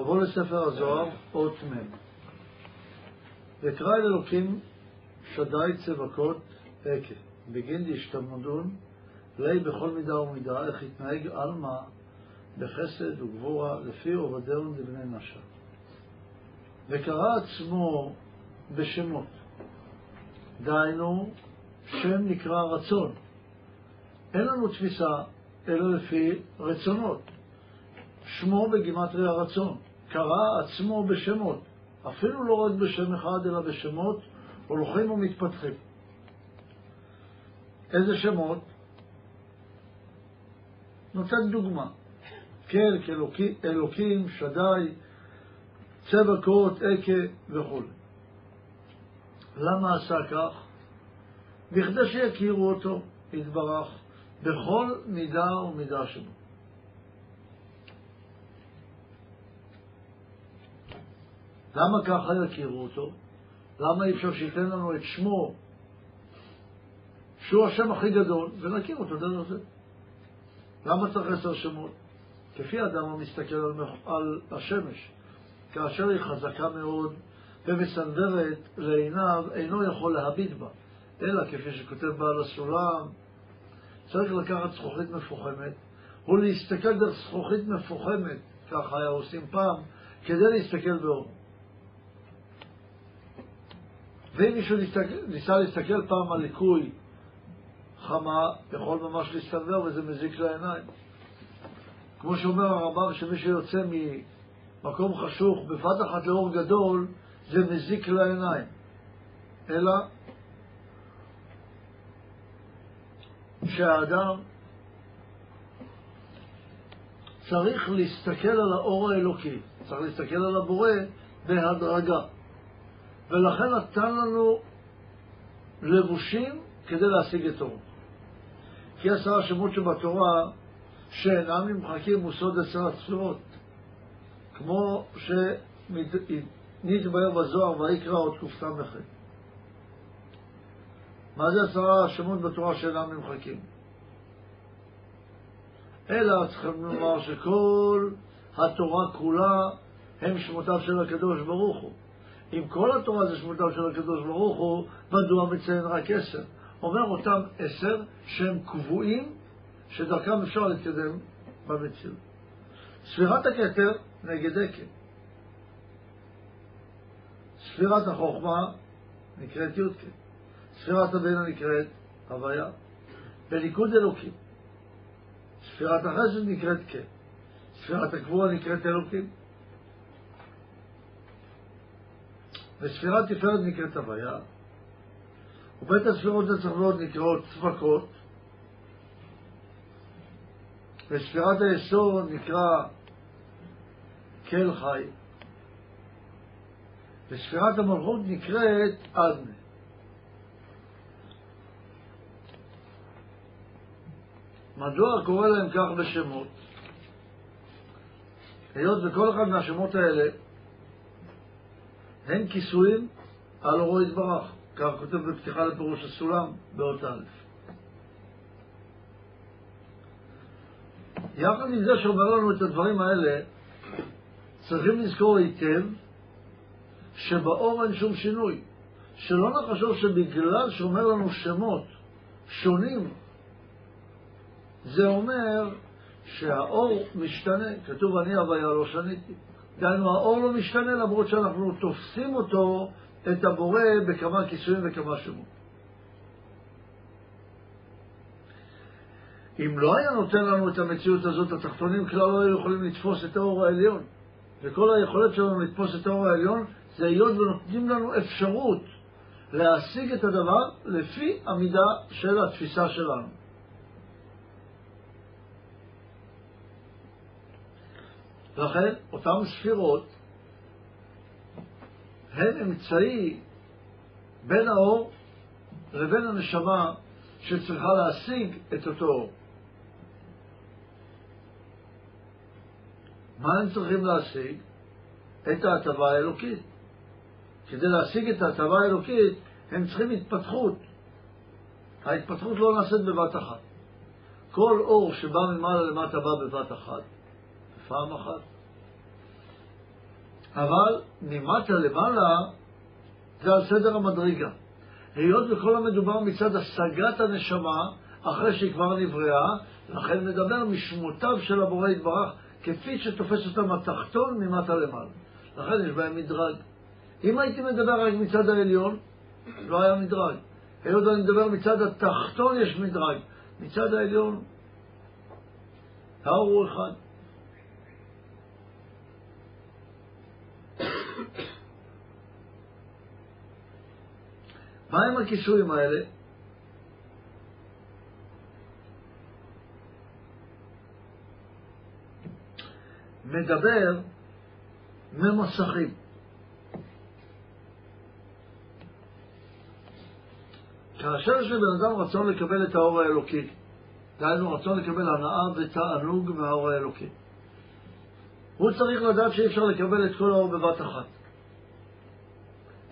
מבוא לספר הזוהר, אות מ' וקרא אל אלוקים שדי צבקות עקה, בגין דשתמדון, לי בכל מידה ומידה, איך יתנהג עלמא בחסד וגבורה, לפי עובדינו לבני נשה. וקרא עצמו בשמות, דהיינו, שם נקרא רצון. אין לנו תפיסה אלא לפי רצונות. שמו בגימטרי הרצון. קרא עצמו בשמות, אפילו לא רק בשם אחד, אלא בשמות הולכים ומתפתחים. איזה שמות? נותן דוגמה. קל, כאלוקים, אלוקים, שדי, צבע קורות, עקה וכו'. למה עשה כך? בכדי שיכירו אותו, יתברך, בכל מידה ומידה שלו. למה ככה יכירו אותו? למה אי אפשר שייתן לנו את שמו, שהוא השם הכי גדול, ונכיר אותו דרך זה? למה צריך עשר שמות? כפי אדם המסתכל על, על השמש, כאשר היא חזקה מאוד ומסנדרת לעיניו, אינו יכול להביט בה, אלא כפי שכותב בעל הסולם, צריך לקחת זכוכית מפוחמת ולהסתכל דרך זכוכית מפוחמת, ככה היה עושים פעם, כדי להסתכל באור. ואם מישהו ניסה להסתכל פעם על ליקוי חמה, יכול ממש להסתבר וזה מזיק לעיניים. כמו שאומר הרמב"ם, שמי שיוצא ממקום חשוך בבת אחת לאור גדול, זה מזיק לעיניים. אלא שהאדם צריך להסתכל על האור האלוקי, צריך להסתכל על הבורא בהדרגה. ולכן נתן לנו לבושים כדי להשיג את אורו. כי עשרה שמות שבתורה שאינם נמחקים הוא סוד עשר הצורות, כמו שנתבהר בזוהר ויקרא עוד קס"ח. מה זה עשרה שמות בתורה שאינם נמחקים? אלא צריכים לומר שכל התורה כולה הם שמותיו של הקדוש ברוך הוא. אם כל התורה זה שמותיו של הקדוש ברוך הוא, מדוע מציין רק עשר? אומר אותם עשר שהם קבועים, שדרכם אפשר להתקדם במציאות. ספירת הכתר נגד עקב. ספירת החוכמה נקראת יודקה. ספירת הבינה נקראת הוויה. בליכוד אלוקים. ספירת החסד נקראת כן. ספירת הקבורה נקראת אלוקים. וספירת תפארת נקראת הוויה, ובית הספירות הצפונות נקראות צבקות, וספירת היסוד נקרא כל חי, וספירת המלכות נקראת אדנה. מדוע קורא להם כך בשמות? היות וכל אחד מהשמות האלה הם כיסויים על אורו יתברך, כך כותב בפתיחה לפירוש הסולם באות א'. יחד עם זה שאומר לנו את הדברים האלה, צריכים לזכור היטב שבאור אין שום שינוי. שלא נחשוב שבגלל שאומר לנו שמות שונים, זה אומר שהאור משתנה. כתוב אני הוויה לא שניתי. דהיינו, האור לא משתנה למרות שאנחנו תופסים אותו, את הבורא, בכמה כיסויים וכמה שמות. אם לא היה נותן לנו את המציאות הזאת, התחתונים כלל לא היו יכולים לתפוס את האור העליון. וכל היכולת שלנו לתפוס את האור העליון זה היות ונותנים לנו אפשרות להשיג את הדבר לפי המידה של התפיסה שלנו. לכן אותן ספירות הן אמצעי בין האור לבין הנשמה שצריכה להשיג את אותו אור. מה הם צריכים להשיג? את ההטבה האלוקית. כדי להשיג את ההטבה האלוקית הם צריכים התפתחות. ההתפתחות לא נעשית בבת אחת. כל אור שבא ממעלה למטה בא בבת אחת. פעם אחת. אבל ממטה למעלה זה על סדר המדרגה. היות וכל המדובר מצד השגת הנשמה, אחרי שהיא כבר נבראה, לכן נדבר משמותיו של הבורא יתברך, כפי שתופס אותם התחתון ממטה למעלה. לכן יש בהם מדרג. אם הייתי מדבר רק מצד העליון, לא היה מדרג. היות ואני מדבר מצד התחתון יש מדרג. מצד העליון, האור הוא אחד. מה עם הכיסויים האלה? מדבר ממסכים. כאשר יש לבן אדם רצון לקבל את האור האלוקי, דהיינו רצון לקבל הנאה ותענוג מהאור האלוקי, הוא צריך לדעת שאי אפשר לקבל את כל האור בבת אחת.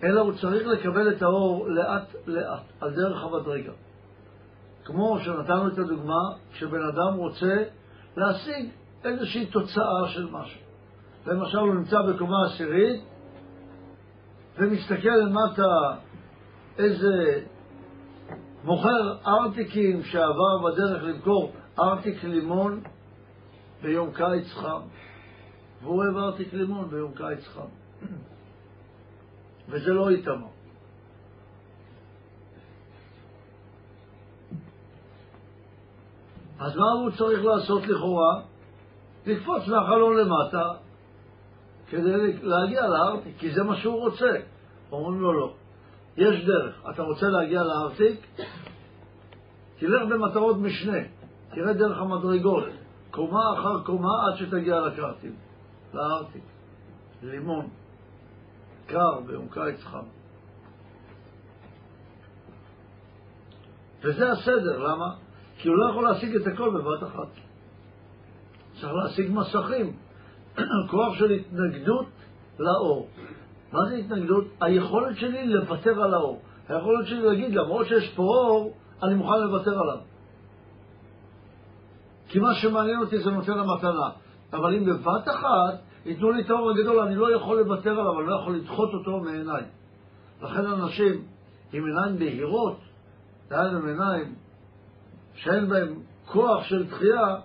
אלא הוא צריך לקבל את האור לאט לאט, על דרך המדרגה. כמו שנתנו את הדוגמה, כשבן אדם רוצה להשיג איזושהי תוצאה של משהו. למשל, הוא נמצא בקומה עשירית ומסתכל למטה איזה מוכר ארטיקים שעבר בדרך למכור ארטיק לימון ביום קיץ חם. והוא אוהב ארטיק לימון ביום קיץ חם. וזה לא איתמר. אז מה הוא צריך לעשות לכאורה? לקפוץ מהחלון למטה כדי להגיע לארטיק, כי זה מה שהוא רוצה. אומרים לו לא. יש דרך. אתה רוצה להגיע לארטיק? תלך במטרות משנה. תראה דרך המדרגות. קומה אחר קומה עד שתגיע לקרטים, לארטיק. לימון. קר ביום קיץ חם. וזה הסדר, למה? כי הוא לא יכול להשיג את הכל בבת אחת. צריך להשיג מסכים, כוח של התנגדות לאור. מה זה התנגדות? היכולת שלי לוותר על האור. היכולת שלי להגיד, למרות שיש פה אור, אני מוכן לוותר עליו. כי מה שמעניין אותי זה נותן המתנה. אבל אם בבת אחת ייתנו לי את האור הגדול, אני לא יכול לוותר עליו, אני לא יכול לדחות אותו מעיניי. לכן אנשים עם עיניים בהירות, דהיינו עיניים שאין בהם כוח של דחייה,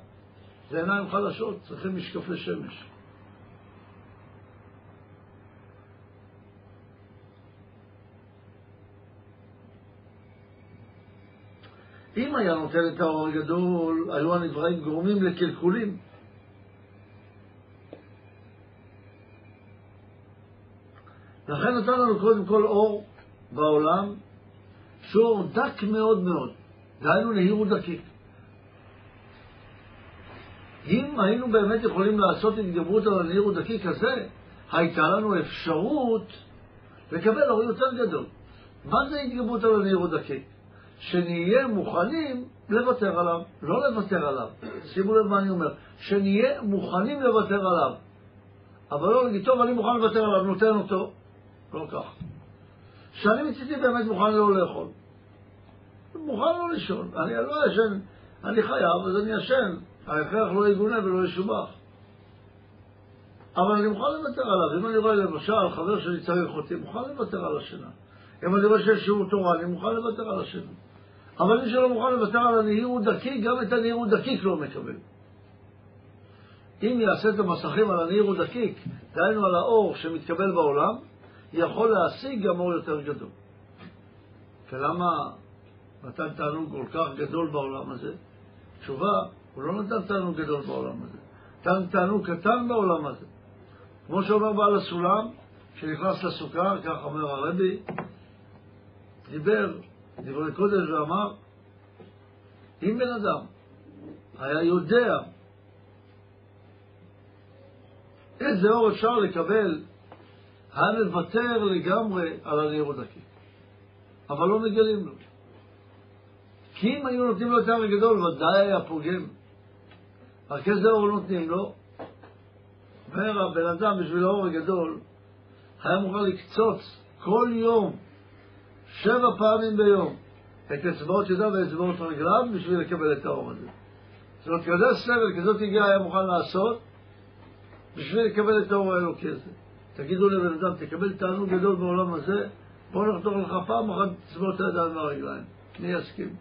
זה עיניים חלשות, צריכים משקפי שמש. אם היה נותן את האור הגדול, היו הנבראים גורמים לקלקולים. לכן נתן לנו קודם כל אור בעולם, שהוא אור דק מאוד מאוד, דהיינו נהיר ודקיק. אם היינו באמת יכולים לעשות התגברות על הנהיר ודקיק הזה, הייתה לנו אפשרות לקבל אור יותר גדול. מה זה התגברות על הנהיר ודקיק? שנהיה מוכנים לוותר עליו, לא לוותר עליו. שימו לב מה אני אומר, שנהיה מוכנים לוותר עליו. אבל לא להגיד, טוב, אני מוכן לוותר עליו, נותן אותו. לא כך. שאני מצידי באמת מוכן לא לאכול. מוכן לא לישון. אני לא ישן, אני חייב, אז אני ישן. ההכרח לא יגונה ולא ישובח. אבל אני מוכן לוותר עליו. אם אני רואה למשל חבר שלי צריך אותי, מוכן לוותר על השינה. אם אני רואה שיש שיעור תורה, אני מוכן לוותר על השינה. אבל מי שלא מוכן לוותר על הנהיר ודקיק, גם את הנהיר ודקיק לא מקבל. אם יעשה את המסכים על הנהיר ודקיק, דהיינו על האור שמתקבל בעולם, יכול להשיג גם אור יותר גדול. ולמה נתן תענוג כל כך גדול בעולם הזה? תשובה, הוא לא נתן תענוג גדול בעולם הזה. נתן תענוג קטן בעולם הזה. כמו שאומר בעל הסולם, שנכנס לסוכה, כך אומר הרבי, דיבר דברי קודש ואמר, אם בן אדם היה יודע איזה אור אפשר לקבל היה מוותר לגמרי על הנר הדקי. אבל לא מגלים לו. כי אם היו נותנים לו את ההר הגדול, ודאי היה פוגם. רק איזה אור נותנים לו? אומר הבן אדם בשביל האור הגדול, היה מוכן לקצוץ כל יום, שבע פעמים ביום, את אצבעות ידיו ואצבעות רגליו בשביל לקבל את האור הזה. זאת אומרת, כזה סבל, כזאת הגיעה היה מוכן לעשות בשביל לקבל את האור האלוקי הזה. תגידו לבן אדם, תקבל תענוג גדול בעולם הזה, בוא נחתוך לך פעם אחת תצבור את הידיים והרגליים. מי יסכים?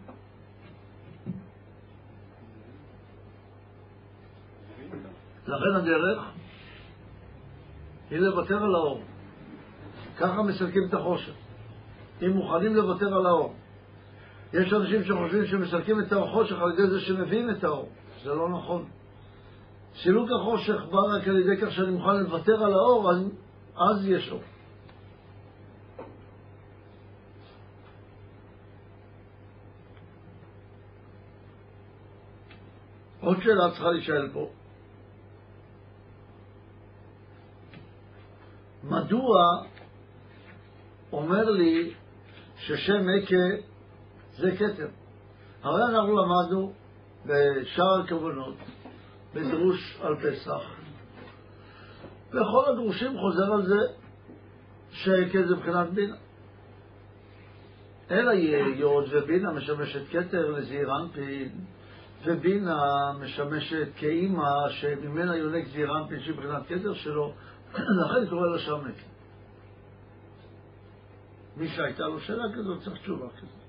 לכן הדרך היא לוותר על האור. ככה מסלקים את החושך. אם מוכנים לוותר על האור. יש אנשים שחושבים שמסלקים את החושך על ידי זה שמביאים את האור. זה לא נכון. סילוק החושך בא רק על ידי כך שאני מוכן לוותר על האור, אז, אז יש אור. עוד שאלה צריכה להישאל פה. מדוע אומר לי ששם מקה זה כתר? הרי אנחנו למדנו בשאר הכוונות, בדרוש על פסח, וכל הדרושים חוזר על זה שקה זה מבחינת בינה. אלא יוד ובינה משמשת כתר לזעיר אנפין, ובינה משמשת כאימא שממנה יונק זעיר אנפין שהיא מבחינת כתר שלו, לכן קורא לה שם מי שהייתה לו שאלה כזאת צריך תשובה כזאת.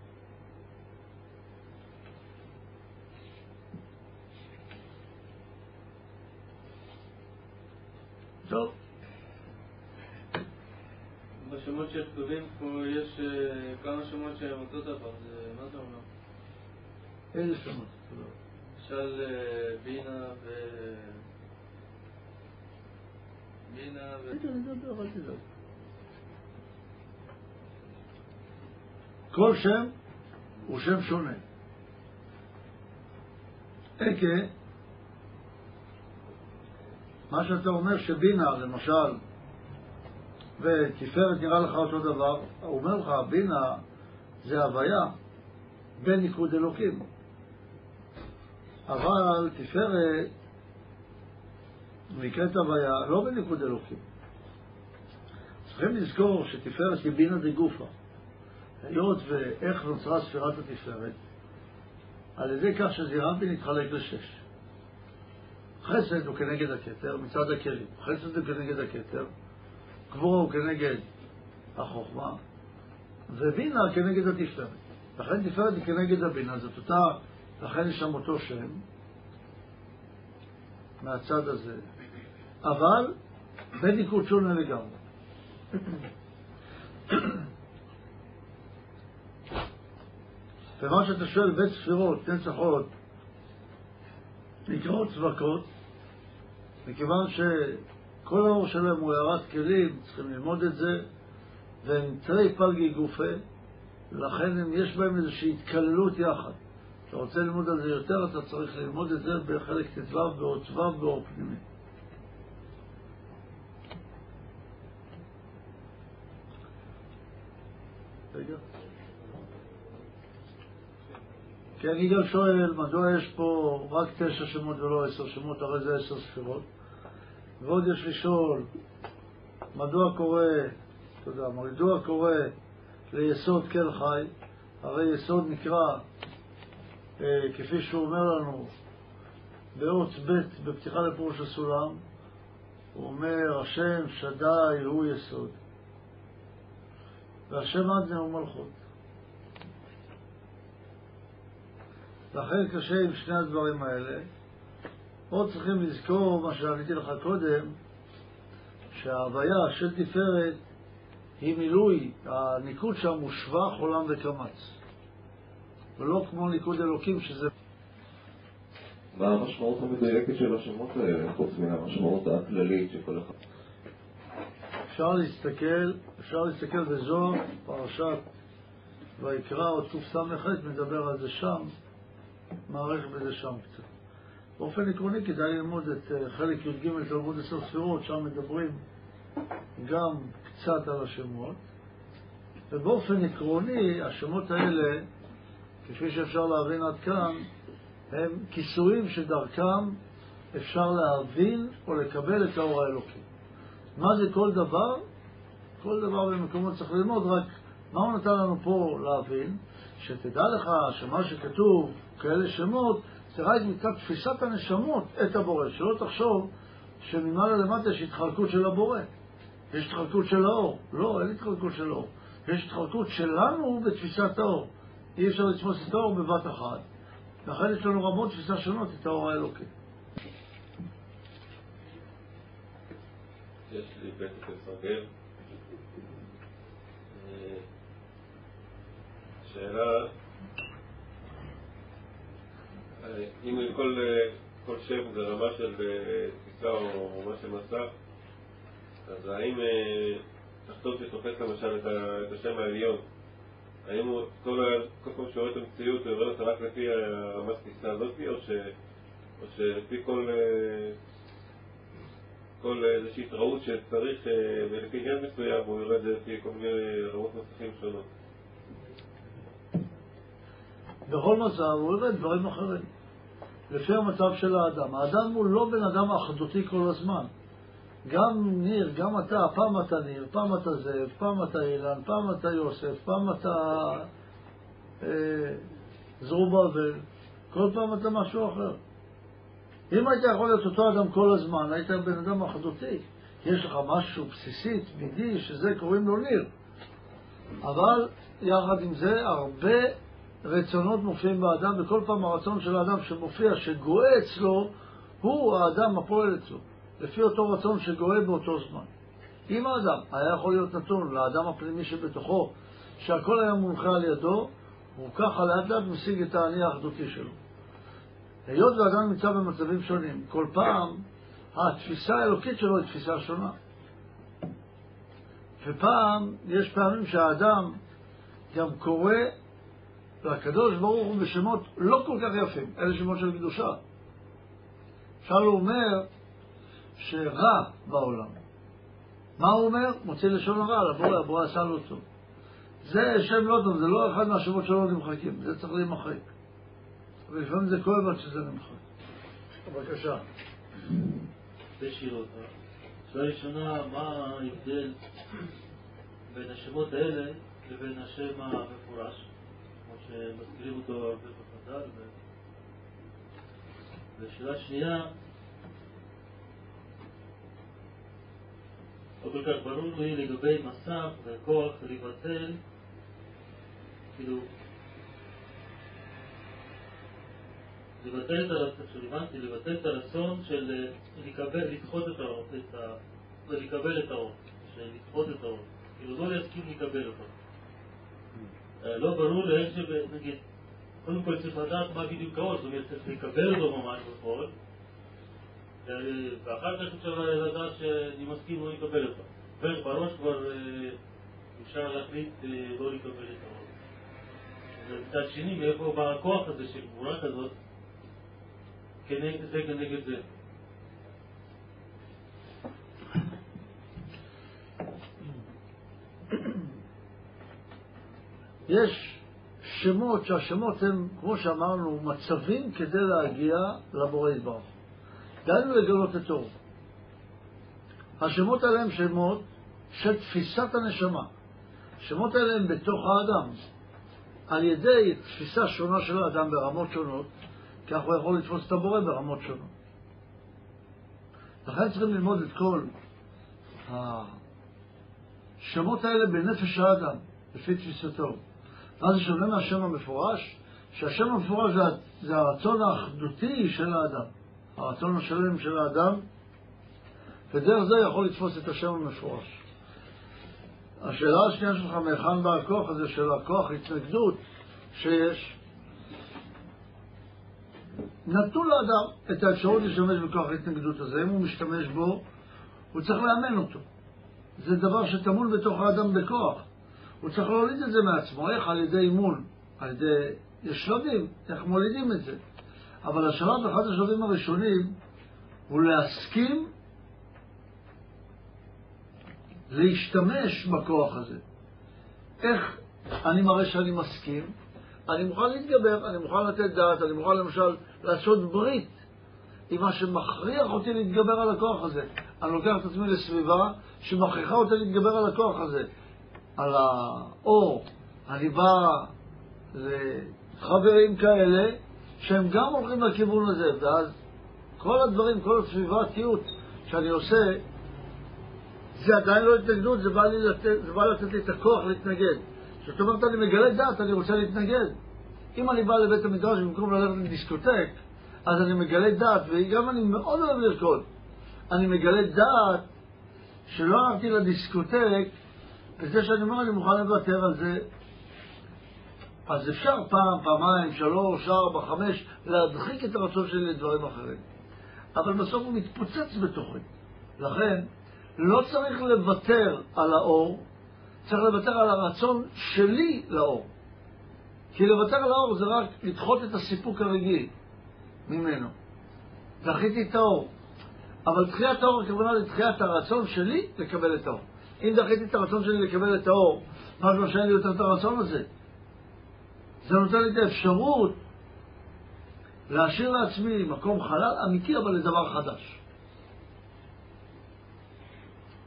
טוב. בשמות שכתובים פה יש אה, כמה שמות שהם אותו דבר, מה זה אומר? איזה שמות? למשל אה, בינה ו... בינה ו... כל שם הוא שם שונה. אקה, מה שאתה אומר שבינה, למשל, ותפארת נראה לך אותו דבר, אומר לך, בינה זה הוויה בניקוד אלוקים. אבל תפארת נקראת הוויה לא בניקוד אלוקים. צריכים לזכור שתפארת היא בינה דגופה. היות ואיך נוצרה ספירת התפארת, על ידי כך שזירמפין התחלק לשש. חסד הוא כנגד הכתר מצד הכלים, חסד הוא כנגד הכתר, גבורה כנגד החוכמה, ובינה כנגד התפארת. לכן תפארת היא כנגד הבינה, זאת אותה, לכן יש שם אותו שם, מהצד הזה, אבל בניקוד שונה לגמרי. ומה שאתה שואל, בית ספירות, נצחות, נקראות צבקות, מכיוון שכל האור שלהם הוא הערת כלים, צריכים ללמוד את זה, והם תרי פלגי גופה, ולכן הם, יש בהם איזושהי התקללות יחד. אתה רוצה ללמוד על זה יותר, אתה צריך ללמוד את זה בחלק ט"ו בעוד ט"ו באור פנימי. רגע. כי אני גם שואל, מדוע יש פה רק תשע שמות ולא עשר שמות, הרי זה עשר ספירות? ועוד יש לשאול, מדוע קורה, אתה יודע, מדוע קורה ליסוד כל חי? הרי יסוד נקרא, אה, כפי שהוא אומר לנו, באות ב' בפתיחה לפירוש הסולם, הוא אומר, השם שדי הוא יסוד, והשם אדנה הוא מלכות. לכן קשה עם שני הדברים האלה. עוד צריכים לזכור מה שעניתי לך קודם, שההוויה של תפארת היא מילוי, הניקוד שם הוא שבח עולם וקמץ, ולא כמו ניקוד אלוקים שזה... מה המשמעות המדויקת של השמות האלה, חוץ מהמשמעות הכללית שכל אחד... אפשר להסתכל, אפשר להסתכל בזוהר, פרשת ויקרא או קס"ח, מדבר על זה שם, מערכת בזה שם קצת. באופן עקרוני כדאי ללמוד את אה, חלק י"ג תלמוד עשר ספירות, שם מדברים גם קצת על השמות, ובאופן עקרוני השמות האלה, כפי שאפשר להבין עד כאן, הם כיסויים שדרכם אפשר להבין או לקבל את האור האלוקי. מה זה כל דבר? כל דבר במקומות צריך ללמוד, רק מה הוא נתן לנו פה להבין? שתדע לך שמה שכתוב, כאלה שמות, רק מצד תפיסת הנשמות את הבורא, שלא תחשוב שממעלה למטה יש התחלקות של הבורא. יש התחלקות של האור. לא, אין התחלקות של האור. יש התחלקות שלנו בתפיסת האור. אי אפשר לתפוס את האור בבת אחת. לכן יש לנו רמות תפיסה שונות את האור האלוקי. יש לי פתק לסרגל. אה, שאלה, אם כל, אה, כל שם זה רמה של תפיסה או מה שמסע, אז האם תחתום שתופס למשל את השם העליון, האם הוא כל, פעם שרואה את המציאות הוא רואה אותה רק לפי הרמת תפיסה הזאת, או, שלפי כל... כל איזושהי התראות שצריך ולפי עניין מסוים הוא יורד לפי כל מיני רמות נוסחים שונות. בכל מצב הוא יורד דברים אחרים. לפי המצב של האדם. האדם הוא לא בן אדם אחדותי כל הזמן. גם ניר, גם אתה, פעם אתה ניר, פעם אתה זאב, פעם אתה אילן, פעם אתה יוסף, פעם אתה אה, זרובבל, כל פעם אתה משהו אחר. אם היית יכול להיות אותו אדם כל הזמן, היית בן אדם אחדותי. יש לך משהו בסיסי, תמידי, שזה קוראים לו ניר. אבל יחד עם זה, הרבה רצונות מופיעים באדם, וכל פעם הרצון של האדם שמופיע, שגואה אצלו, הוא האדם הפועל אצלו, לפי אותו רצון שגואה באותו זמן. אם האדם היה יכול להיות נתון לאדם הפנימי שבתוכו, שהכל היה מונחה על ידו, הוא ככה לאט לאט משיג את האני האחדותי שלו. היות ואדם נמצא במצבים שונים, כל פעם התפיסה האלוקית שלו היא תפיסה שונה. ופעם, יש פעמים שהאדם גם קורא לקדוש ברוך הוא בשמות לא כל כך יפים, אלה שמות של קדושה. הוא אומר שרע בעולם. מה הוא אומר? מוציא לשון הרע, לבורא, הבורא עשה לו טוב. זה שם לא טוב, זה לא אחד מהשמות שלא נמחקים, זה צריך להימחק. ולפעמים זה כואב עד שזה נמחק. בבקשה. שתי שאלות. שאלה ראשונה, מה ההבדל בין השמות האלה לבין השם המפורש, שמזכירים אותו הרבה בחז"ל? ושאלה שנייה, לא כל כך ברור לי לגבי מסך וכוח לבטל, כאילו, לבטל את הרצון, שהבנתי, לבטל את הרצון של אה, לקבל, לדחות את האור. לקבל את האור, של לדחות את האור, כאילו לא להסכים לקבל אותו. אה, לא ברור איך שנגיד, קודם כל צריך לדעת מה בדיוק האור, זאת אומרת צריך לקבל אותו ממש בפועל, ואחר כך אפשר לדעת שאני מסכים לא לקבל אותו. בראש כבר אה, אפשר להחליט לא לקבל את האור. ומצד שני, מאיפה בא הכוח הזה של גבורה כזאת זה כנגד זה. יש שמות שהשמות הם, כמו שאמרנו, מצבים כדי להגיע לבורא יתברך. דהיינו לגלות את אור. השמות האלה הם שמות של תפיסת הנשמה. השמות האלה הם בתוך האדם. על ידי תפיסה שונה של האדם ברמות שונות, כך הוא יכול לתפוס את הבורא ברמות שונות. לכן צריכים ללמוד את כל השמות האלה בנפש האדם, לפי תפיסתו. מה זה שונה מהשם המפורש? שהשם המפורש זה, זה הרצון האחדותי של האדם, הרצון השלם של האדם, ודרך זה יכול לתפוס את השם המפורש. השאלה השנייה שלך, מהיכן בא הכוח הזה של הכוח התנגדות שיש, נתנו לאדם את האפשרות להשתמש בכוח ההתנגדות הזה, אם הוא משתמש בו, הוא צריך לאמן אותו. זה דבר שטמון בתוך האדם בכוח. הוא צריך להוליד את זה מעצמו. איך? על ידי אימון. על ידי... יש שלבים, איך מולידים את זה. אבל השלב, אחד השלבים הראשונים, הוא להסכים להשתמש בכוח הזה. איך אני מראה שאני מסכים? אני מוכן להתגבר, אני מוכן לתת דעת, אני מוכן למשל לעשות ברית עם מה שמכריח אותי להתגבר על הכוח הזה. אני לוקח את עצמי לסביבה שמכריחה אותי להתגבר על הכוח הזה, על האור. אני בא לחברים כאלה שהם גם הולכים לכיוון הזה, ואז כל הדברים, כל הסביבתיות שאני עושה, זה עדיין לא התנגדות, זה בא, לתת, זה בא לתת לי את הכוח להתנגד. זאת אומרת, אני מגלה דעת, אני רוצה להתנגד. אם אני בא לבית המדרש במקום ללכת לדיסקוטק, אז אני מגלה דעת, וגם אני מאוד אוהב לרקוד. אני מגלה דעת שלא הלכתי לדיסקוטק, וזה שאני אומר, אני מוכן לוותר על זה. אז אפשר פעם, פעמיים, שלוש, ארבע, חמש, להדחיק את הרצון שלי לדברים אחרים. אבל בסוף הוא מתפוצץ בתוכי. לכן, לא צריך לוותר על האור, צריך לוותר על הרצון שלי לאור. כי לוותר על האור זה רק לדחות את הסיפוק הרגיל ממנו. דחיתי את האור. אבל דחיית האור הכוונה לדחיית הרצון שלי לקבל את האור. אם דחיתי את הרצון שלי לקבל את האור, לא שאין לי יותר את הרצון הזה? זה נותן לי את האפשרות להשאיר לעצמי מקום חלל אמיתי, אבל לדבר חדש.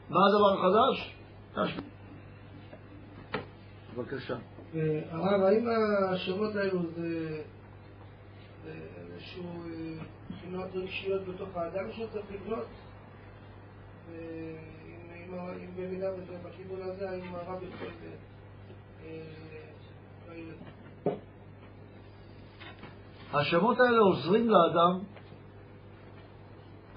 מה הדבר החדש? בבקשה. הרב, האם השמות האלו זה איזשהו בחינות רגשיות בתוך האדם שצריך לקלוט? אם במידה וזה בכיוון הזה, האם הרב יכול... השמות האלה עוזרים לאדם,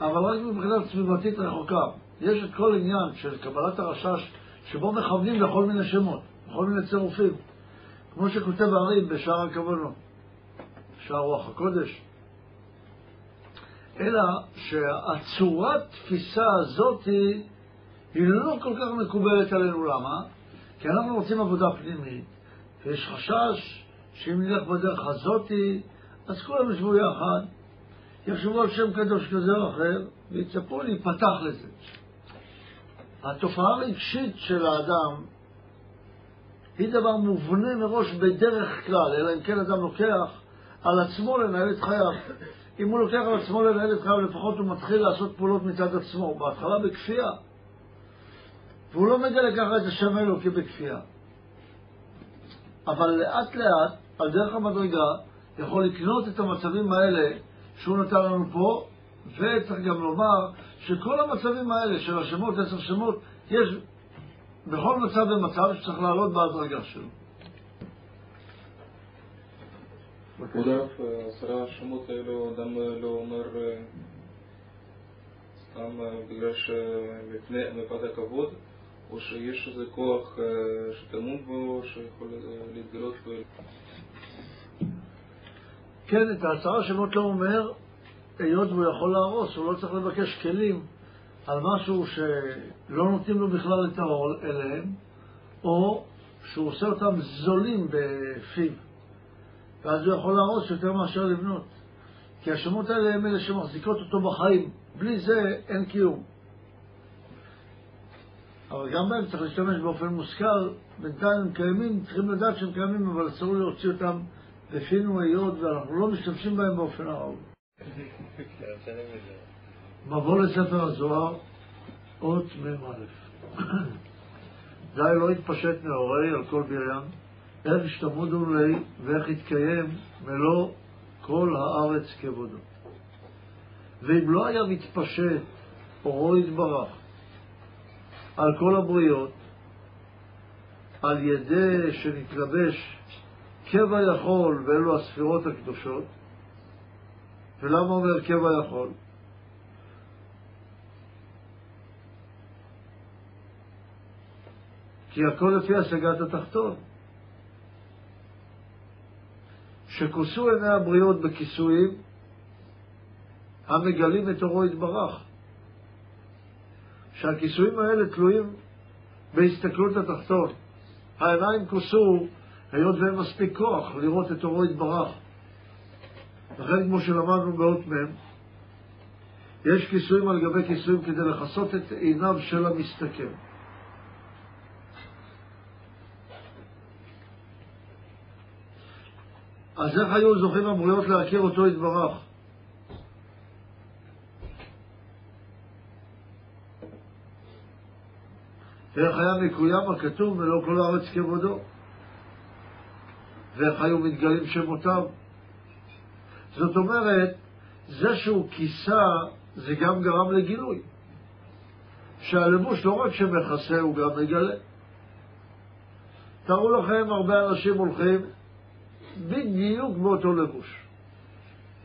אבל רק מבחינה סביבתית רחוקה. יש את כל עניין של קבלת הרשש, שבו מכוונים לכל מיני שמות, לכל מיני צירופים. כמו שכותב הארי בשער הכוונות, שער רוח הקודש. אלא שהצורת תפיסה הזאת היא, היא לא כל כך מקובלת עלינו. למה? כי אנחנו רוצים עבודה פנימית, ויש חשש שאם נלך בדרך הזאתי, אז כולם ישבו יחד, יחשבו על שם קדוש כזה או אחר, ויצפו להיפתח לזה. התופעה הרגשית של האדם היא דבר מובנה מראש בדרך כלל, אלא אם כן אדם לוקח על עצמו לנהל את חייו. אם הוא לוקח על עצמו לנהל את חייו, לפחות הוא מתחיל לעשות פעולות מצד עצמו, בהתחלה בכפייה. והוא לא מגלה ככה את השם אלוקי בכפייה. אבל לאט לאט, על דרך המדרגה, יכול לקנות את המצבים האלה שהוא נתן לנו פה, וצריך גם לומר שכל המצבים האלה של השמות, עשר שמות, יש בכל מצב ומצב שצריך לעלות בהדרגה שלו. כבוד הרב, עשרה השמות האלו אדם לא אומר סתם בגלל שמפאת הכבוד, או שיש איזה כוח שטמון בו, שיכול להתגלות בו? כן, את העשרה שמות לא אומר, היות והוא יכול להרוס, הוא לא צריך לבקש כלים על משהו שלא נותנים לו בכלל את האור אליהם, או שהוא עושה אותם זולים בפיו, ואז הוא יכול להרוס יותר מאשר לבנות. כי השמות האלה הם אלה שמחזיקות אותו בחיים. בלי זה אין קיום. אבל גם בהם צריך להשתמש באופן מושכל. בינתיים הם קיימים, צריכים לדעת שהם קיימים, אבל אסור להוציא אותם בפינו היות, ואנחנו לא משתמשים בהם באופן הראוי. מבוא לספר הזוהר, אות מ"א. די לא התפשט נאורי על כל בריין, איך השתמודו לי ואיך התקיים מלוא כל הארץ כבודו. ואם לא היה מתפשט אורו יתברך על כל הבריות, על ידי שנתלבש קבע יכול ואלו הספירות הקדושות, ולמה אומר קבע יכול? כי הכל לפי השגת התחתון. שכוסו עיני הבריות בכיסויים המגלים את אורו יתברך. שהכיסויים האלה תלויים בהסתכלות התחתון. העיניים כוסו היות ואין מספיק כוח לראות את אורו יתברך. לכן, כמו שלמדנו באות מ', יש כיסויים על גבי כיסויים כדי לכסות את עיניו של המסתכל. אז איך היו זוכים הבריות להכיר אותו יתברך? איך היה מקוים הכתוב ולא כל הארץ כבודו? ואיך היו מתגלים שמותיו? זאת אומרת, זה שהוא כיסה, זה גם גרם לגילוי. שהלבוש לא רק שמכסה, הוא גם מגלה. תארו לכם, הרבה אנשים הולכים בדיוק באותו לבוש.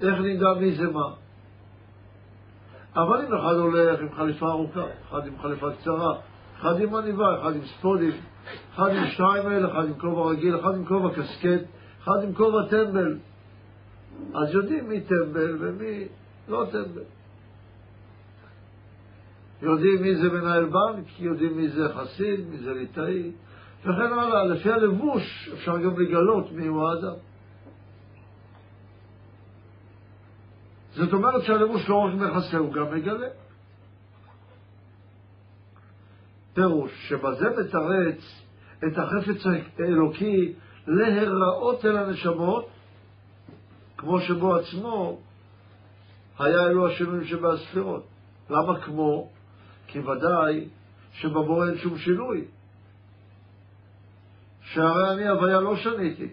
איך נדע מי זה מה? אבל אם אחד הולך עם חליפה ארוכה, אחד עם חליפה קצרה, אחד עם עניבה, אחד עם ספודים, אחד עם שטיימל, אחד עם כובע רגיל, אחד עם כובע קסקט, אחד עם כובע טמבל, אז יודעים מי טמבל ומי לא טמבל. יודעים מי זה מנהל בנק, יודעים מי זה חסיד, מי זה ליטאי, וכן הלאה. לפי הלבוש אפשר גם לגלות מי הוא האדם. זאת אומרת שהלבוש לא רק מכסה, הוא גם מגלה. פירוש שבזה מתרץ את החפץ האלוקי להיראות אל הנשמות, כמו שבו עצמו היה אלו השינויים שבהספירות. למה כמו? כי ודאי שבבורא אין שום שינוי. שהרי אני הוויה לא שניתי.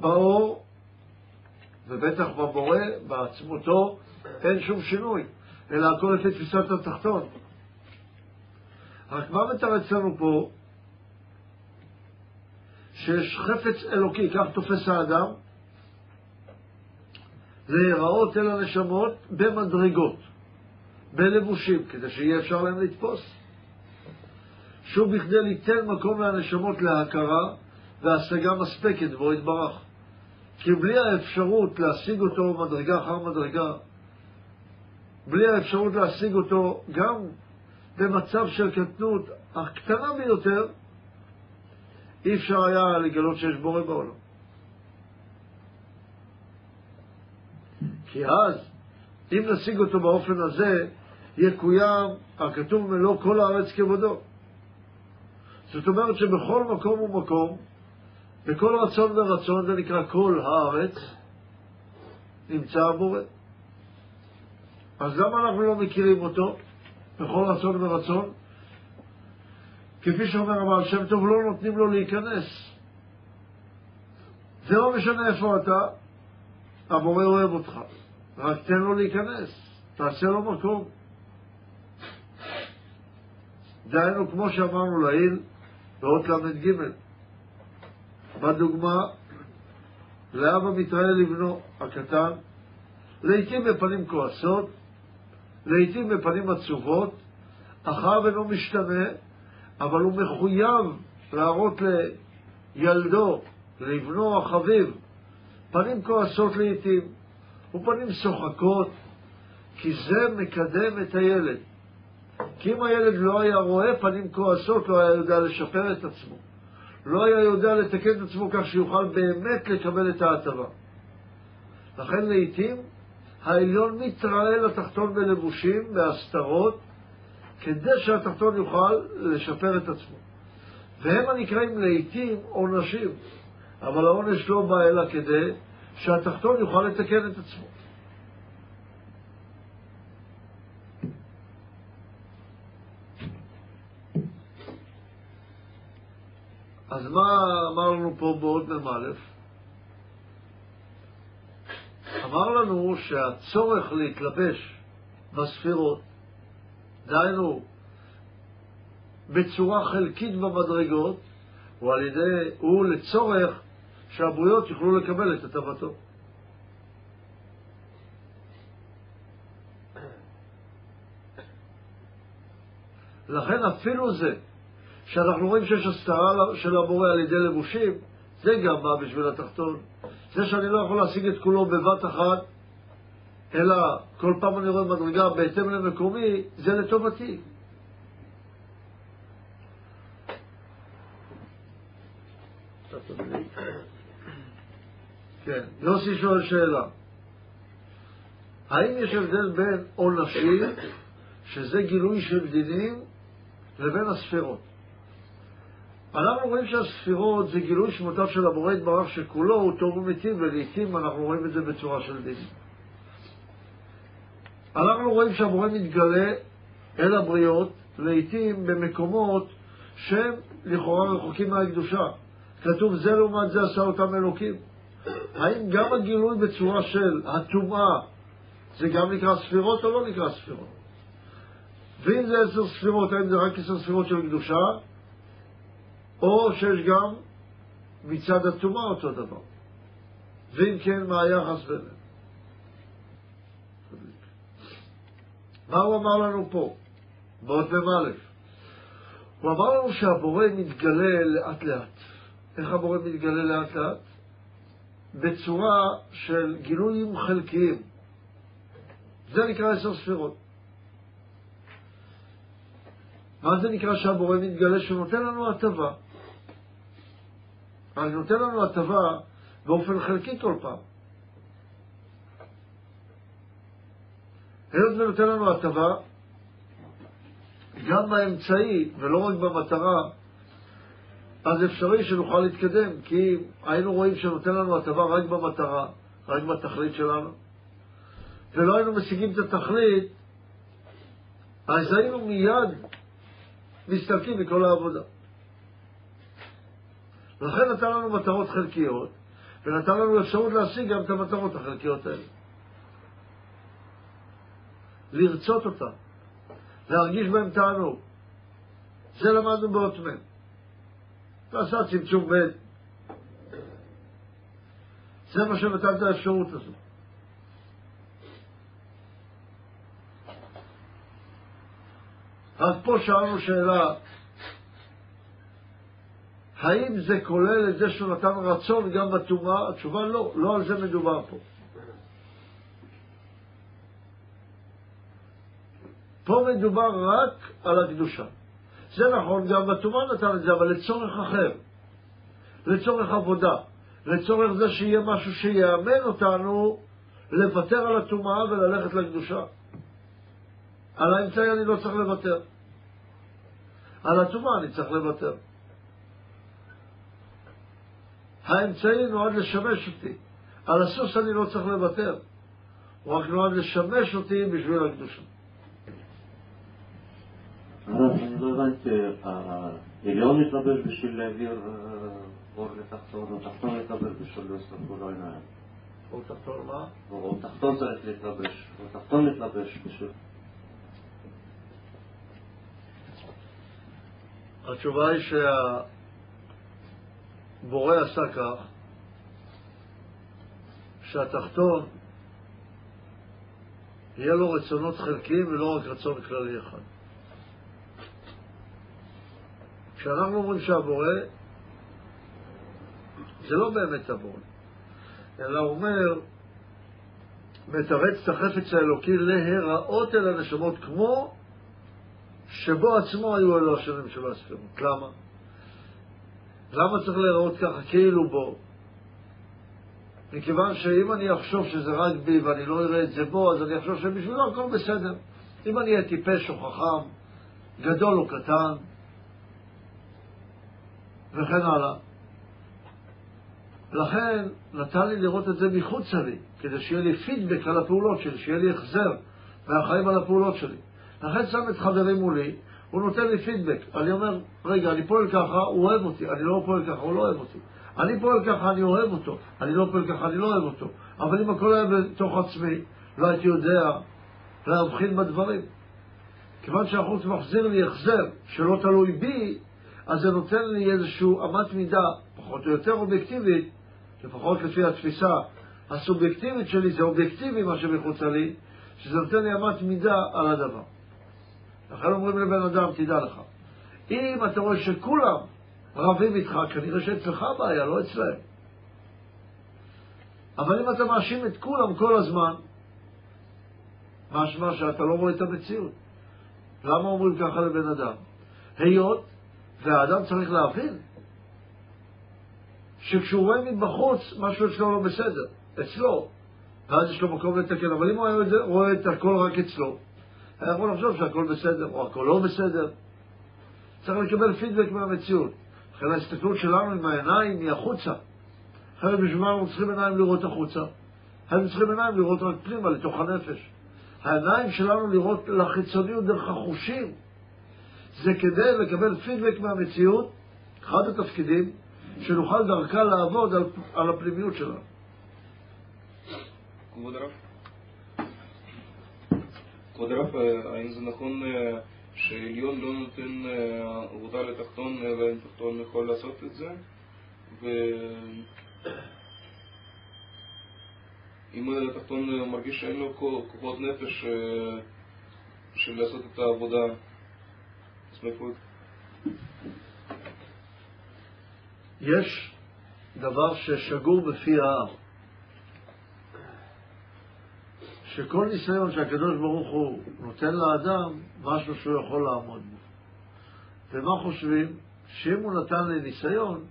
באור, ובטח בבורא, בעצמותו, אין שום שינוי, אלא הכל לפי תפיסת התחתון. רק מה מתרץ לנו פה? שיש חפץ אלוקי, כך תופס האדם, להיראות אל הנשמות במדרגות, בלבושים, כדי שיהיה אפשר להם לתפוס. שוב בכדי ליתן מקום לנשמות להכרה והשגה מספקת בו יתברך. כי בלי האפשרות להשיג אותו מדרגה אחר מדרגה, בלי האפשרות להשיג אותו גם במצב של קטנות הקטנה ביותר, אי אפשר היה לגלות שיש בורא בעולם. כי אז, אם נשיג אותו באופן הזה, יקוים הכתוב מלוא כל הארץ כבודו. זאת אומרת שבכל מקום ומקום, בכל רצון ורצון, זה נקרא כל הארץ, נמצא הבורא. אז למה אנחנו לא מכירים אותו בכל רצון ורצון? כפי שאומר הבעל שם טוב, לא נותנים לו להיכנס. זה לא משנה איפה אתה, הבורא אוהב אותך. רק תן לו להיכנס, תעשה לו מקום. דהיינו, כמו שאמרנו לעיל, באות ל"ג, בדוגמה, לאבא מתראה לבנו הקטן, לעתים בפנים כועסות, לעתים בפנים עצובות, אחאב אינו משתנה, אבל הוא מחויב להראות לילדו, לבנו החביב, פנים כועסות לעתים, ופנים שוחקות, כי זה מקדם את הילד. כי אם הילד לא היה רואה פנים כועסות, לא היה יודע לשפר את עצמו. לא היה יודע לתקן את עצמו כך שיוכל באמת לקבל את ההטבה. לכן לעתים העליון מתראה לתחתון בלבושים, בהסתרות, כדי שהתחתון יוכל לשפר את עצמו. והם הנקראים לעתים עונשים, אבל העונש לא בא אלא כדי שהתחתון יוכל לתקן את עצמו. אז מה אמר לנו פה בעוד מ"א? אמר לנו שהצורך להתלבש בספירות, דהיינו בצורה חלקית במדרגות, הוא על ידי, הוא לצורך שהבריות יוכלו לקבל את הטבתו. לכן אפילו זה שאנחנו רואים שיש הסתרה של המורה על ידי לבושים, זה גם בא בשביל התחתון. זה שאני לא יכול להשיג את כולו בבת אחת, אלא כל פעם אני רואה מדרגה בהתאם למקומי, זה לטובתי. כן, יוסי שואל שאלה. האם יש הבדל בין עונשים, שזה גילוי של דינים, לבין הספירות? אנחנו רואים שהספירות זה גילוי שמותיו של הבורא יתברך שכולו הוא טוב ומיטיב, ולעיתים אנחנו רואים את זה בצורה של דין. אנחנו רואים שהבורא מתגלה אל הבריות, לעיתים במקומות שהם לכאורה רחוקים מהקדושה. כתוב זה לעומת זה עשה אותם אלוקים. האם גם הגילוי בצורה של הטומאה זה גם נקרא ספירות או לא נקרא ספירות? ואם זה עשר ספירות, האם זה רק עשר ספירות של קדושה, או שיש גם מצד הטומאה אותו דבר. ואם כן, מה היחס ביניהם? מה הוא אמר לנו פה? באות מ"א. הוא אמר לנו שהבורא מתגלה לאט לאט. איך הבורא מתגלה לאט לאט? בצורה של גילויים חלקיים. זה נקרא עשר ספירות. מה זה נקרא שהבורא מתגלה? שהוא נותן לנו הטבה. אבל נותן לנו הטבה באופן חלקי כל פעם. היות ונותן לנו הטבה, גם באמצעי ולא רק במטרה, אז אפשרי שנוכל להתקדם, כי היינו רואים שנותן לנו הטבה רק במטרה, רק בתכלית שלנו, ולא היינו משיגים את התכלית, אז היינו מיד מסתלקים מכל העבודה. לכן נתן לנו מטרות חלקיות, ונתן לנו אפשרות להשיג גם את המטרות החלקיות האלה. לרצות אותן, להרגיש בהן תענוג. זה למדנו באות מ'. ועשה צמצום ב'. זה מה שנתן את האפשרות הזאת. אז פה שאלנו שאלה, האם זה כולל את זה שהוא נתן רצון גם בטומאה? התשובה לא, לא על זה מדובר פה. פה מדובר רק על הקדושה. זה נכון, גם בטומאה נתן את זה, אבל לצורך אחר, לצורך עבודה, לצורך זה שיהיה משהו שיאמן אותנו לוותר על הטומאה וללכת לקדושה. על האמצעי אני לא צריך לוותר. על הטומאה אני צריך לוותר. האמצעי נועד לשמש אותי. על הסוס אני לא צריך לוותר. הוא רק נועד לשמש אותי בשביל הקדושה. אני לא הבנתי, העליון מתלבש בשביל להעביר אור לתחתון, או תחתון מתלבש בשביל לעשות כל העיניים. אור תחתון מה? או תחתון צריך להתלבש, או תחתון מתלבש בשביל... התשובה היא שהבורא עשה כך שהתחתון יהיה לו רצונות חלקיים ולא רק רצון כללי אחד. כשאנחנו אומרים שהבורא, זה לא באמת הבורא, אלא הוא אומר, מתרץ את החפץ האלוקי להיראות אל הנשמות כמו שבו עצמו היו אלו השנים של הספירות. למה? למה צריך להיראות ככה כאילו בו? מכיוון שאם אני אחשוב שזה רק בי ואני לא אראה את זה בו, אז אני אחשוב שבשבילו הכל בסדר. אם אני אהיה טיפש או חכם, גדול או קטן, וכן הלאה. לכן נתן לי לראות את זה מחוצה לי, כדי שיהיה לי פידבק על הפעולות שלי, שיהיה לי החזר מהחיים על הפעולות שלי. לכן שם את חברי מולי, הוא נותן לי פידבק. אני אומר, רגע, אני פועל ככה, הוא אוהב אותי, אני לא פועל ככה, הוא לא אוהב אותי. אני פועל ככה, אני אוהב אותו, אני לא פועל ככה, אני לא אוהב אותו. אבל אם הכל היה בתוך עצמי, לא הייתי יודע להבחין בדברים. כיוון שהחוץ מחזיר לי החזר שלא תלוי בי, אז זה נותן לי איזושהי אמת מידה, פחות או יותר אובייקטיבית, לפחות לפי התפיסה הסובייקטיבית שלי, זה אובייקטיבי מה שמחוצה לי, שזה נותן לי אמת מידה על הדבר. לכן אומרים לבן אדם, תדע לך, אם אתה רואה שכולם רבים איתך, כנראה שאצלך הבעיה, לא אצלהם. אבל אם אתה מאשים את כולם כל הזמן, משמע שאתה לא רואה את המציאות. למה אומרים ככה לבן אדם? היות והאדם צריך להבין שכשהוא רואה מבחוץ, משהו אצלו לא בסדר, אצלו, ואז יש לו מקום לתקן, אבל אם הוא רואה את הכל רק אצלו, היה יכול לחשוב שהכל בסדר, או הכל לא בסדר. צריך לקבל פידבק מהמציאות. לכן ההסתכלות שלנו עם העיניים היא החוצה. אחרת בשביל מה אנחנו צריכים עיניים לראות החוצה? אנחנו צריכים עיניים לראות רק פנימה, לתוך הנפש. העיניים שלנו לראות לחיצוניות דרך החושים. זה כדי לקבל פידבק מהמציאות, אחד התפקידים, שנוכל דרכה לעבוד על, על הפנימיות שלנו. כבוד הרב, קודרף, האם זה נכון אה, שעליון לא נותן אה, עבודה לתחתון, אה, אלא אם תחתון יכול לעשות את זה? ואם התחתון מרגיש שאין לו כוחות נפש של לעשות את העבודה, אז מאיפה... יש דבר ששגור בפי העם. שכל ניסיון שהקדוש ברוך הוא נותן לאדם, משהו שהוא יכול לעמוד בו. ומה חושבים? שאם הוא נתן לי ניסיון,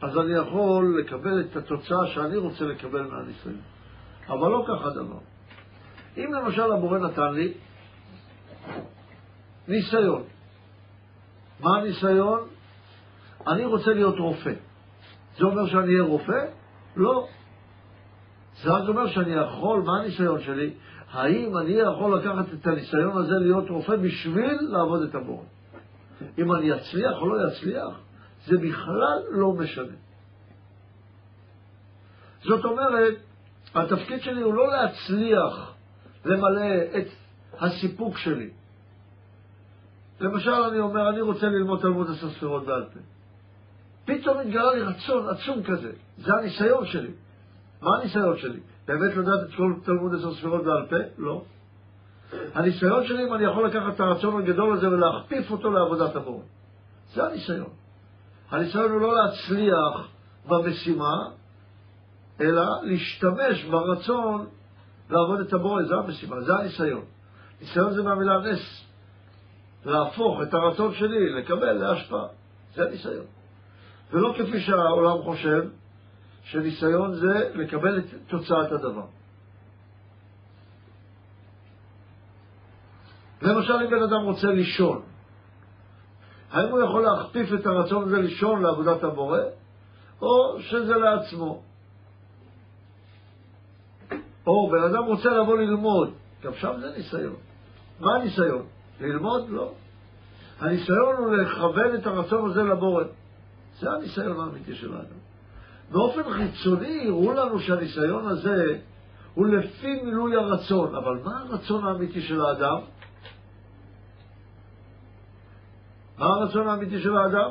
אז אני יכול לקבל את התוצאה שאני רוצה לקבל מהניסיון. אבל לא כך הדבר. אם למשל הבורא נתן לי ניסיון, מה הניסיון? אני רוצה להיות רופא. זה אומר שאני אהיה רופא? לא. זה רק אומר שאני יכול, מה הניסיון שלי? האם אני יכול לקחת את הניסיון הזה להיות רופא בשביל לעבוד את הבורא? אם אני אצליח או לא אצליח, זה בכלל לא משנה. זאת אומרת, התפקיד שלי הוא לא להצליח למלא את הסיפוק שלי. למשל, אני אומר, אני רוצה ללמוד תלמוד עשר ספירות בעל פה. פתאום התגלה לי רצון עצום כזה. זה הניסיון שלי. מה הניסיון שלי? באמת לדעת את כל תלמוד עשר ספירות בעל פה? לא. הניסיון שלי אם אני יכול לקחת את הרצון הגדול הזה ולהכפיף אותו לעבודת הבורא. זה הניסיון. הניסיון הוא לא להצליח במשימה, אלא להשתמש ברצון לעבוד את הבורא, זה המשימה, זה הניסיון. ניסיון זה מהמילה נס. להפוך את הרצון שלי לקבל להשפעה. זה הניסיון. ולא כפי שהעולם חושב, שניסיון זה לקבל את תוצאת הדבר. למשל, אם בן אדם רוצה לישון, האם הוא יכול להכפיף את הרצון הזה לישון לעבודת הבורא, או שזה לעצמו? או בן אדם רוצה לבוא ללמוד, גם שם זה ניסיון. מה הניסיון? ללמוד? לא. הניסיון הוא לכוון את הרצון הזה לבורא. זה הניסיון האמיתי של האדם. באופן חיצוני יראו לנו שהניסיון הזה הוא לפי מילוי הרצון, אבל מה הרצון האמיתי של האדם? מה הרצון האמיתי של האדם?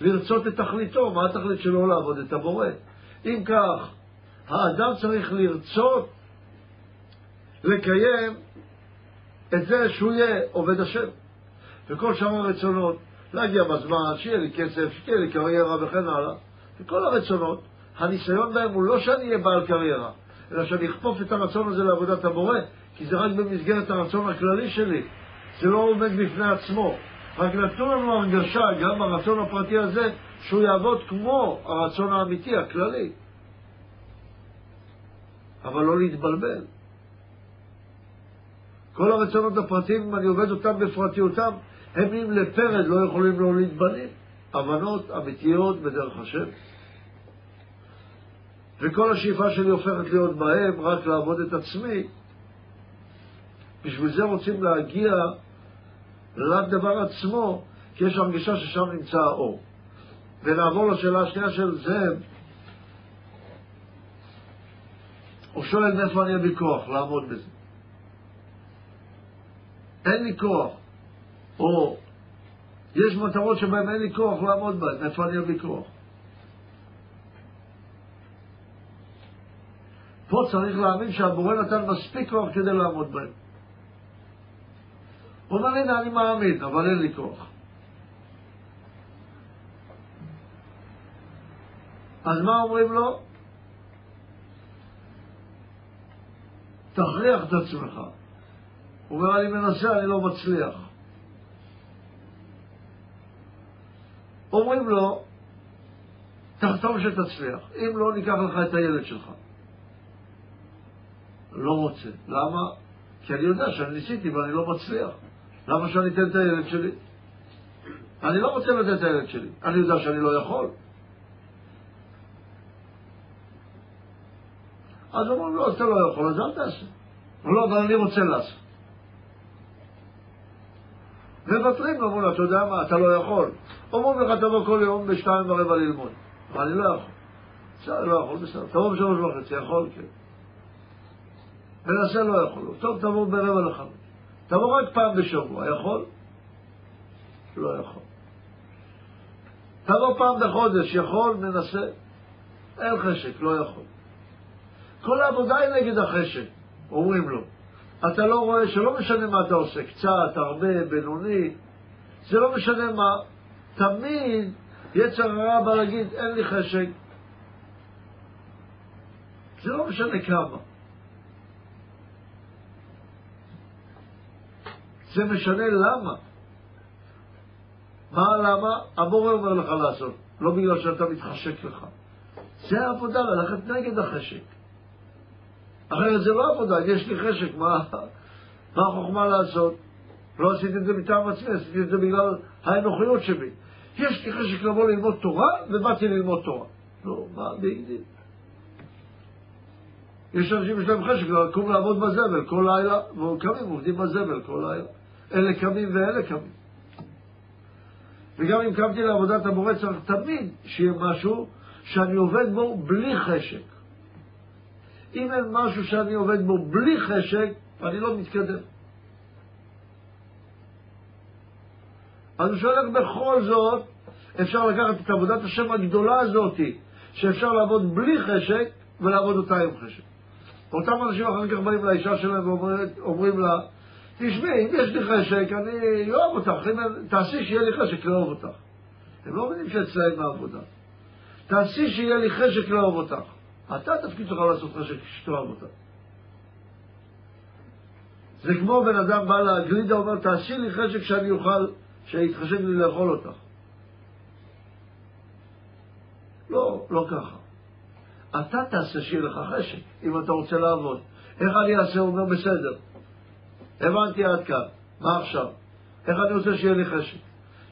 לרצות את תכליתו. מה התכלית שלו? לעבוד את הבורא. אם כך, האדם צריך לרצות לקיים את זה שהוא יהיה עובד השם. וכל שאר הרצונות, להגיע בזמן, שיהיה לי כסף, שתהיה לי קריירה וכן הלאה. וכל הרצונות, הניסיון בהם הוא לא שאני אהיה בעל קריירה, אלא שאני אכפוף את הרצון הזה לעבודת הבורא, כי זה רק במסגרת הרצון הכללי שלי. זה לא עומד בפני עצמו. רק נתנו לנו הרגשה, גם ברצון הפרטי הזה, שהוא יעבוד כמו הרצון האמיתי, הכללי. אבל לא להתבלבל. כל הרצונות הפרטיים, אם אני עובד אותם בפרטיותם, הם אם לפרד לא יכולים להוליד בנים. הבנות אמיתיות בדרך השם. וכל השאיפה שלי הופכת להיות בהם רק לעבוד את עצמי. בשביל זה רוצים להגיע לדבר עצמו, כי יש הרגשה ששם נמצא האור. ונעבור לשאלה השנייה של זאב. הוא שואל מאיפה אני אביא כוח לעמוד בזה. אין לי כוח. או יש מטרות שבהן אין לי כוח לעמוד בהן, איפה אני אביא כוח? פה צריך להאמין שהבורא נתן מספיק כוח כדי לעמוד בהן. הוא אומר, הנה, אני מאמין, אבל אין לי כוח. אז מה אומרים לו? תכריח את עצמך. הוא אומר, אני מנסה, אני לא מצליח. אומרים לו, תחתום שתצליח, אם לא ניקח לך את הילד שלך. לא רוצה. למה? כי אני יודע שאני ניסיתי ואני לא מצליח. למה שאני אתן את הילד שלי? אני לא רוצה לתת את הילד שלי, אני יודע שאני לא יכול. אז אומרים לו, אתה לא יכול, אז אל תעשה. לא, אבל אני רוצה לעשות. מוותרים, אמרו לו, אתה יודע מה, אתה לא יכול. אומרים לך, תבוא כל יום בשתיים ורבע ללמוד. אני לא יכול. בסדר, לא יכול, בסדר. תבוא בשלוש וחצי, יכול, כן. מנסה לא יכול. טוב, תבוא ברבע לחמש. תבוא רק פעם בשבוע, יכול? לא יכול. תבוא פעם בחודש, יכול, מנסה. אין חשק, לא יכול. כל העבודה היא נגד החשק, אומרים לו. אתה לא רואה שלא משנה מה אתה עושה, קצת, הרבה, בינוני, זה לא משנה מה. תמיד יצר הרע בא להגיד, אין לי חשק. זה לא משנה כמה. זה משנה למה. מה למה? הבורא אומר לך לעשות, לא בגלל שאתה מתחשק לך. זה העבודה, ללכת נגד החשק. אחרת זה לא עבודה, יש לי חשק, מה, מה החוכמה לעשות? לא עשיתי את זה מטעם עצמי, עשיתי את זה בגלל האנוכיות שבי. יש לי חשק לבוא ללמוד תורה, ובאתי ללמוד תורה. לא, מה, ביג יש אנשים שיש להם חשק לקום לעבוד בזבל כל לילה, והם קמים, עובדים בזבל כל לילה. אלה קמים ואלה קמים. וגם אם קמתי לעבודת הבורא צריך תמיד שיהיה משהו שאני עובד בו בלי חשק. אם אין משהו שאני עובד בו בלי חשק, אני לא מתקדם. אז הוא שואל איך בכל זאת אפשר לקחת את עבודת השם הגדולה הזאת, שאפשר לעבוד בלי חשק, ולעבוד אותה עם חשק. אותם אנשים אחר כך באים לאישה שלהם ואומרים לה, תשמעי, אם יש לי חשק, אני אוהב אותך, אם תעשי שיהיה לי חשק לאהוב אותך. הם לא מבינים שאצלהם העבודה. תעשי שיהיה לי חשק לאהוב אותך. אתה תפקיד שלך לעשות חשק שתאהב אותך. זה כמו בן אדם בא לגלידה, אומר, תעשי לי חשק שאני אוכל, שיתחשק לי לאכול אותך. לא, לא ככה. אתה תעשה שיהיה לך חשק, אם אתה רוצה לעבוד. איך אני אעשה? הוא אומר, בסדר. הבנתי עד כאן, מה עכשיו? איך אני רוצה שיהיה לי חשק?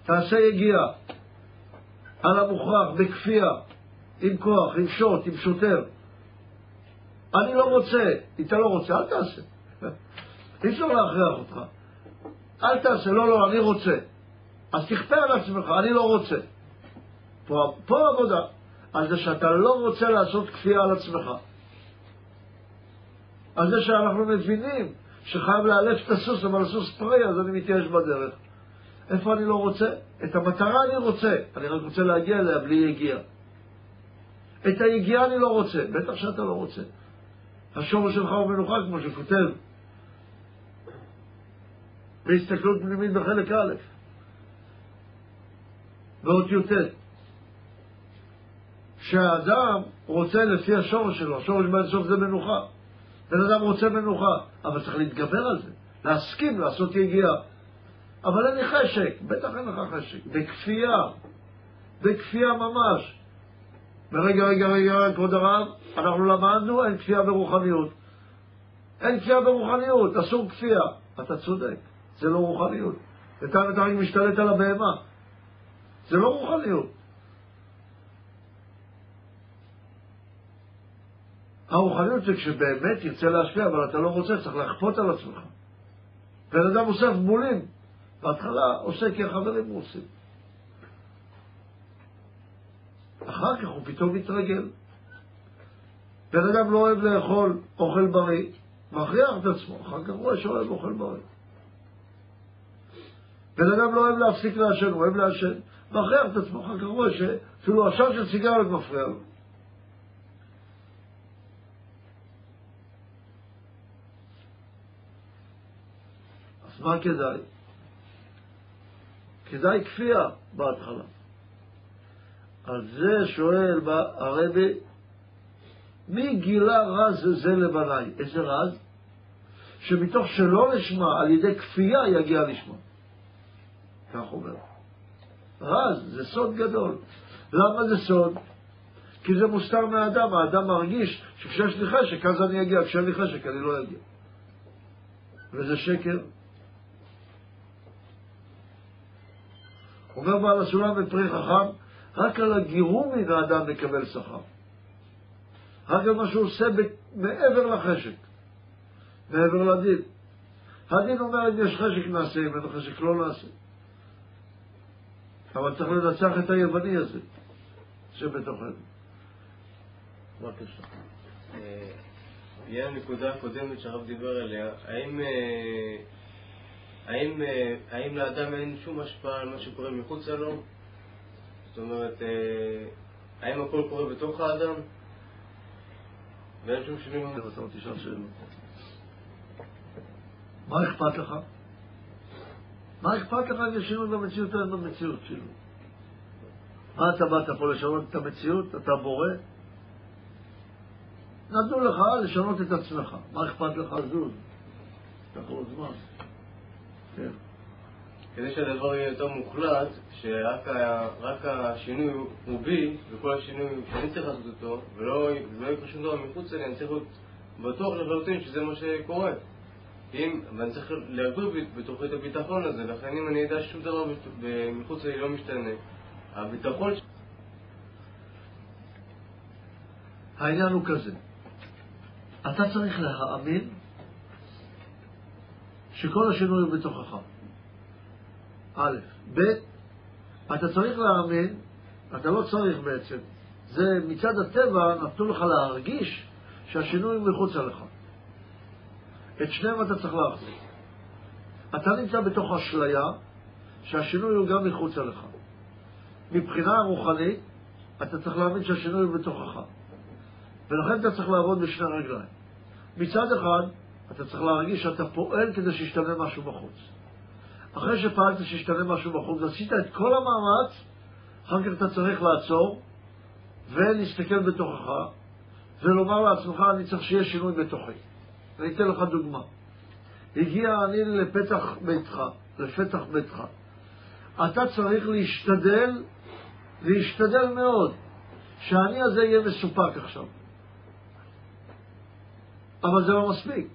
תעשה יגיעה על המוכרח, בכפייה, עם כוח, עם שוט, עם שוטר. אני לא רוצה. אתה לא רוצה, אל תעשה. אי אפשר להכריח אותך. אל תעשה, לא, לא, אני רוצה. אז תכפה על עצמך, אני לא רוצה. פה, פה עבודה. על זה שאתה לא רוצה לעשות כפייה על עצמך. על זה שאנחנו מבינים שחייב לאלף את הסוס, אבל הסוס פרי, אז אני מתייאש בדרך. איפה אני לא רוצה? את המטרה אני רוצה, אני רק רוצה להגיע אליה בלי יגיעה. את היגיעה אני לא רוצה, בטח שאתה לא רוצה. השורש שלך הוא מנוחה, כמו שכותב בהסתכלות פנימית בחלק א', באות י"ט, שהאדם רוצה לפי השורש שלו, השורש באינסוף זה מנוחה. בן אדם רוצה מנוחה, אבל צריך להתגבר על זה, להסכים לעשות יגיעה. אבל אין לי חשק, בטח אין לך חשק, בכפייה, בכפייה ממש. ורגע, רגע, רגע, כבוד הרב, אנחנו למדנו, אין כפייה ברוחניות. אין כפייה ברוחניות, אסור כפייה. אתה צודק, זה לא רוחניות. בינתיים אתה רק משתלט על הבהמה. זה לא רוחניות. הרוחניות זה כשבאמת תרצה להשפיע, אבל אתה לא רוצה, צריך להכפות על עצמך. בן אדם אוסף בולים, בהתחלה עושה כי החברים עושים. אחר כך הוא פתאום מתרגל. בן אדם לא אוהב לאכול אוכל בריא, מכריח את עצמו, אחר כך הוא רואה שאוהב אוכל בריא. בן אדם לא אוהב להפסיק לעשן, הוא אוהב לעשן, מכריח את עצמו, אחר כך הוא רואה שאפילו עכשיו של סיגריות מפריע לו. אז מה כדאי? כדאי כפייה בהתחלה. על זה שואל הרבי, מי גילה רז זה לבניי? איזה רז? שמתוך שלא לשמה, על ידי כפייה יגיע לשמה. כך אומר. רז, זה סוד גדול. למה זה סוד? כי זה מוסתר מהאדם, האדם מרגיש שכשיש לי חשק, אז אני אגיע, כשאין לי חשק, אני לא אגיע. וזה שקר. אומר בעל הסולם בפרי חכם, רק על הגירומין האדם מקבל שכר. רק על מה שהוא עושה מעבר לחשק, מעבר לדין. הדין אומר אם יש חשק נעשה, אם אין חשק לא נעשה. אבל צריך לנצח את היווני הזה שבתוכנו. בבקשה. יהיה הנקודה הקודמת שהרב דיבר עליה, האם, אה, האם, אה, האם לאדם אין שום השפעה על מה שקורה מחוצה לו? זאת אומרת, אה, האם הכל קורה בתוך האדם? ואין שום שינוי... אתה רוצה לשאול שאלות. מה אכפת לך? מה אכפת לך אם יש שינוי במציאות או אין במציאות שינוי? מה אתה באת פה לשנות את המציאות? אתה בורא? נתנו לך לשנות את עצמך. מה אכפת לך זוז? לו זמן. כן. כדי שהדבר יהיה יותר מוחלט, שרק השינוי הוא בי, וכל השינוי שאני צריך לעשות אותו, ולא פה שום דבר מחוץ אליי, אני צריך להיות בטוח לחלוטין שזה מה שקורה. אם, ואני צריך להגביר ב- בתוכי את הביטחון הזה, לכן אם אני אדע ששום דבר מחוץ אליי לא משתנה, הביטחון. העניין הוא כזה, אתה צריך להאמין שכל השינוי הוא בתוכך. א', ב', אתה צריך להאמין, אתה לא צריך בעצם, זה מצד הטבע נתנו לך להרגיש שהשינוי הוא מחוצה לך. את שניהם אתה צריך להחזיק. אתה נמצא בתוך אשליה שהשינוי הוא גם מחוצה לך. מבחינה רוחנית, אתה צריך להאמין שהשינוי הוא בתוכך. ולכן אתה צריך לעבוד בשני רגליים. מצד אחד, אתה צריך להרגיש שאתה פועל כדי שישתנה משהו בחוץ. אחרי שפעלת שישתנה משהו בחוץ, עשית את כל המאמץ, אחר כך אתה צריך לעצור ולהסתכל בתוכך ולומר לעצמך, אני צריך שיהיה שינוי בתוכי. אני אתן לך דוגמה. הגיע אני לפתח ביתך, לפתח ביתך. אתה צריך להשתדל, להשתדל מאוד, שהאני הזה יהיה מסופק עכשיו. אבל זה לא מספיק.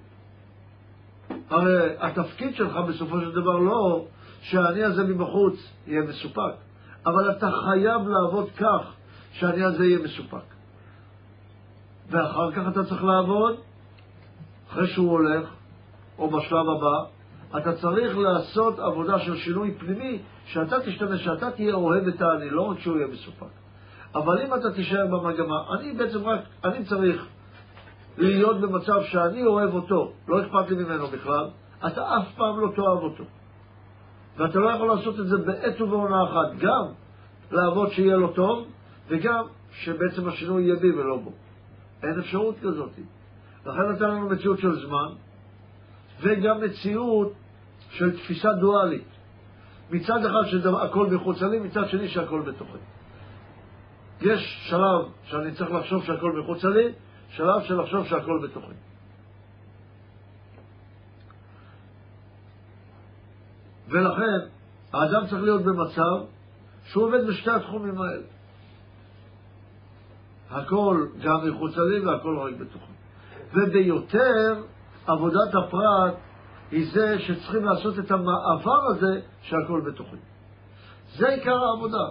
הרי התפקיד שלך בסופו של דבר לא שהאני הזה מבחוץ יהיה מסופק, אבל אתה חייב לעבוד כך שהאני הזה יהיה מסופק. ואחר כך אתה צריך לעבוד, אחרי שהוא הולך, או בשלב הבא, אתה צריך לעשות עבודה של שינוי פנימי, שאתה תשתמש, שאתה תהיה אוהב את האני, לא רק שהוא יהיה מסופק. אבל אם אתה תישאר במגמה, אני בעצם רק, אני צריך להיות במצב שאני אוהב אותו, לא אכפת לי ממנו בכלל, אתה אף פעם לא תאהב אותו. ואתה לא יכול לעשות את זה בעת ובעונה אחת, גם לעבוד שיהיה לו טוב, וגם שבעצם השינוי יהיה בי ולא בו. אין אפשרות כזאת. לכן נתן לנו מציאות של זמן, וגם מציאות של תפיסה דואלית. מצד אחד שהכל מחוצה לי, מצד שני שהכל בתוכי. יש שלב שאני צריך לחשוב שהכל מחוצה לי, שלב של לחשוב שהכל בתוכי. ולכן, האדם צריך להיות במצב שהוא עובד בשתי התחומים האלה. הכל גם מחוצה לי והכל רק בתוכי. וביותר, עבודת הפרט היא זה שצריכים לעשות את המעבר הזה שהכל בתוכי. זה עיקר העבודה,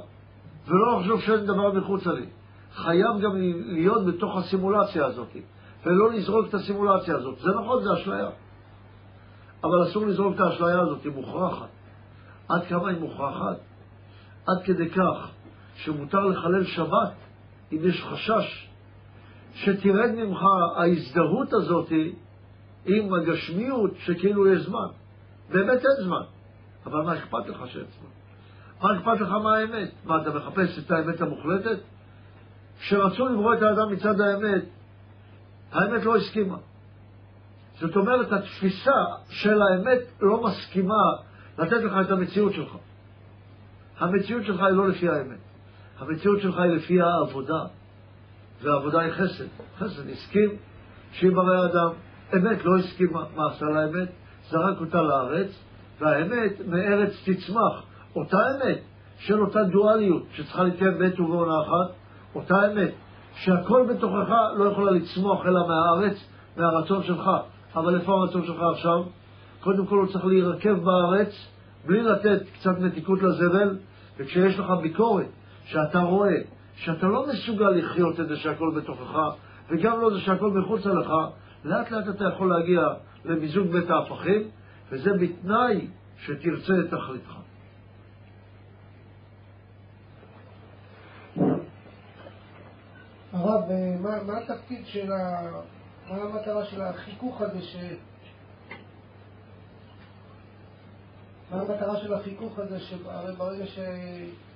ולא לחשוב שאין דבר מחוצה לי. חייב גם להיות בתוך הסימולציה הזאת, ולא לזרוק את הסימולציה הזאת. זה נכון, זה אשליה. אבל אסור לזרוק את האשליה הזאת, היא מוכרחת. עד כמה היא מוכרחת? עד כדי כך שמותר לחלל שבת אם יש חשש שתרד ממך ההזדהות הזאת עם הגשמיות שכאילו יש זמן. באמת אין זמן, אבל מה אכפת לך שאין זמן? מה אכפת לך מה האמת? מה, אתה מחפש את האמת המוחלטת? כשרצו לברוא את האדם מצד האמת, האמת לא הסכימה. זאת אומרת, התפיסה של האמת לא מסכימה לתת לך את המציאות שלך. המציאות שלך היא לא לפי האמת. המציאות שלך היא לפי העבודה, והעבודה היא חסד. חסד הסכים שיברא האדם. אמת לא הסכימה. מה עשה לאמת? זרק אותה לארץ, והאמת מארץ תצמח. אותה אמת של אותה דואליות שצריכה להתקיים בעת ובעונה אחת, אותה אמת שהכל בתוכך לא יכולה לצמוח אלא מהארץ, מהרצון שלך. אבל איפה הרצון שלך עכשיו? קודם כל הוא צריך להירקב בארץ בלי לתת קצת מתיקות לזבל, וכשיש לך ביקורת, שאתה רואה שאתה לא מסוגל לחיות את זה שהכל בתוכך, וגם לא זה שהכל מחוצה לך, לאט לאט אתה יכול להגיע למיזוג בית ההפכים, וזה בתנאי שתרצה את תכליתך. הרב, אה, מה, מה התפקיד של ה... מה המטרה של החיכוך הזה ש... מה המטרה של החיכוך הזה, שהרי ברגע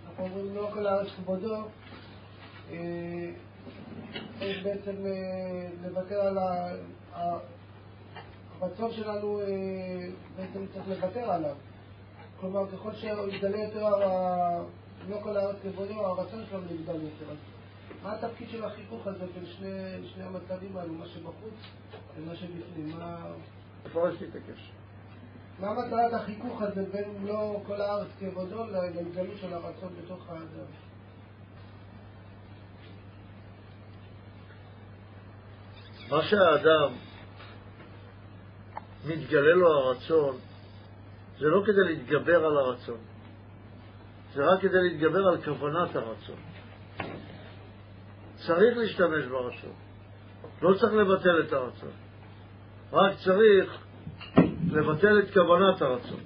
אנחנו אומרים לא כל הארץ כבודו, אה, צריך בעצם אה, לוותר על ה... הרצון שלנו, אה, בעצם צריך לוותר עליו. כלומר, ככל שיתגלה יותר, לא כל הארץ כבודו, הרצון שלנו יגדל יותר. מה התפקיד של החיכוך הזה בין שני, שני המצבים האלו, מה שבחוץ ומה שבפנים? מה, תפרש לי את הקשר. מה מטרת החיכוך הזה בין לא כל הארץ כבודו להתגלות של הרצון בתוך האדם? מה שהאדם מתגלה לו הרצון, זה לא כדי להתגבר על הרצון, זה רק כדי להתגבר על כוונת הרצון. צריך להשתמש ברצון, לא צריך לבטל את הרצון, רק צריך לבטל את כוונת הרצון.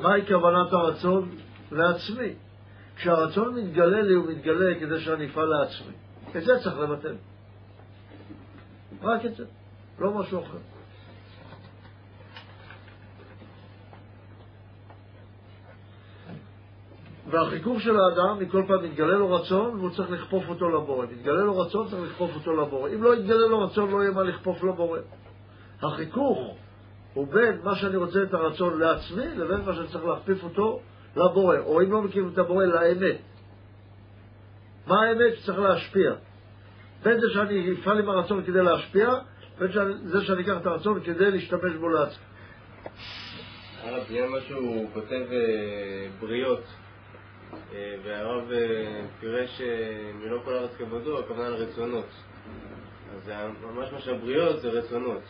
מהי כוונת הרצון? לעצמי. כשהרצון מתגלה לי, הוא מתגלה כדי שאני אפעל לעצמי. את זה צריך לבטל. רק את זה, לא משהו אחר. והחיכוך של האדם, מכל פעם מתגלה לו רצון והוא צריך לכפוף אותו לבורא. מתגלה לו רצון, צריך לכפוף אותו לבורא. אם לא יתגלה לו רצון, לא יהיה מה לכפוף לבורא. החיכוך הוא בין מה שאני רוצה את הרצון לעצמי לבין מה שאני צריך להכפיף אותו לבורא, או אם לא מכירים את הבורא, לאמת. מה האמת שצריך להשפיע? בין זה שאני אפעל עם הרצון כדי להשפיע, בין זה שאני אקח את הרצון כדי להשתמש בו לעצמי. הרב, בעניין מה שהוא כותב אה, בריות, והרב אה, פירש אה, מלא כל הארץ כבודו, הכוונה לרצונות. אז זה ממש מה שהבריות זה רצונות.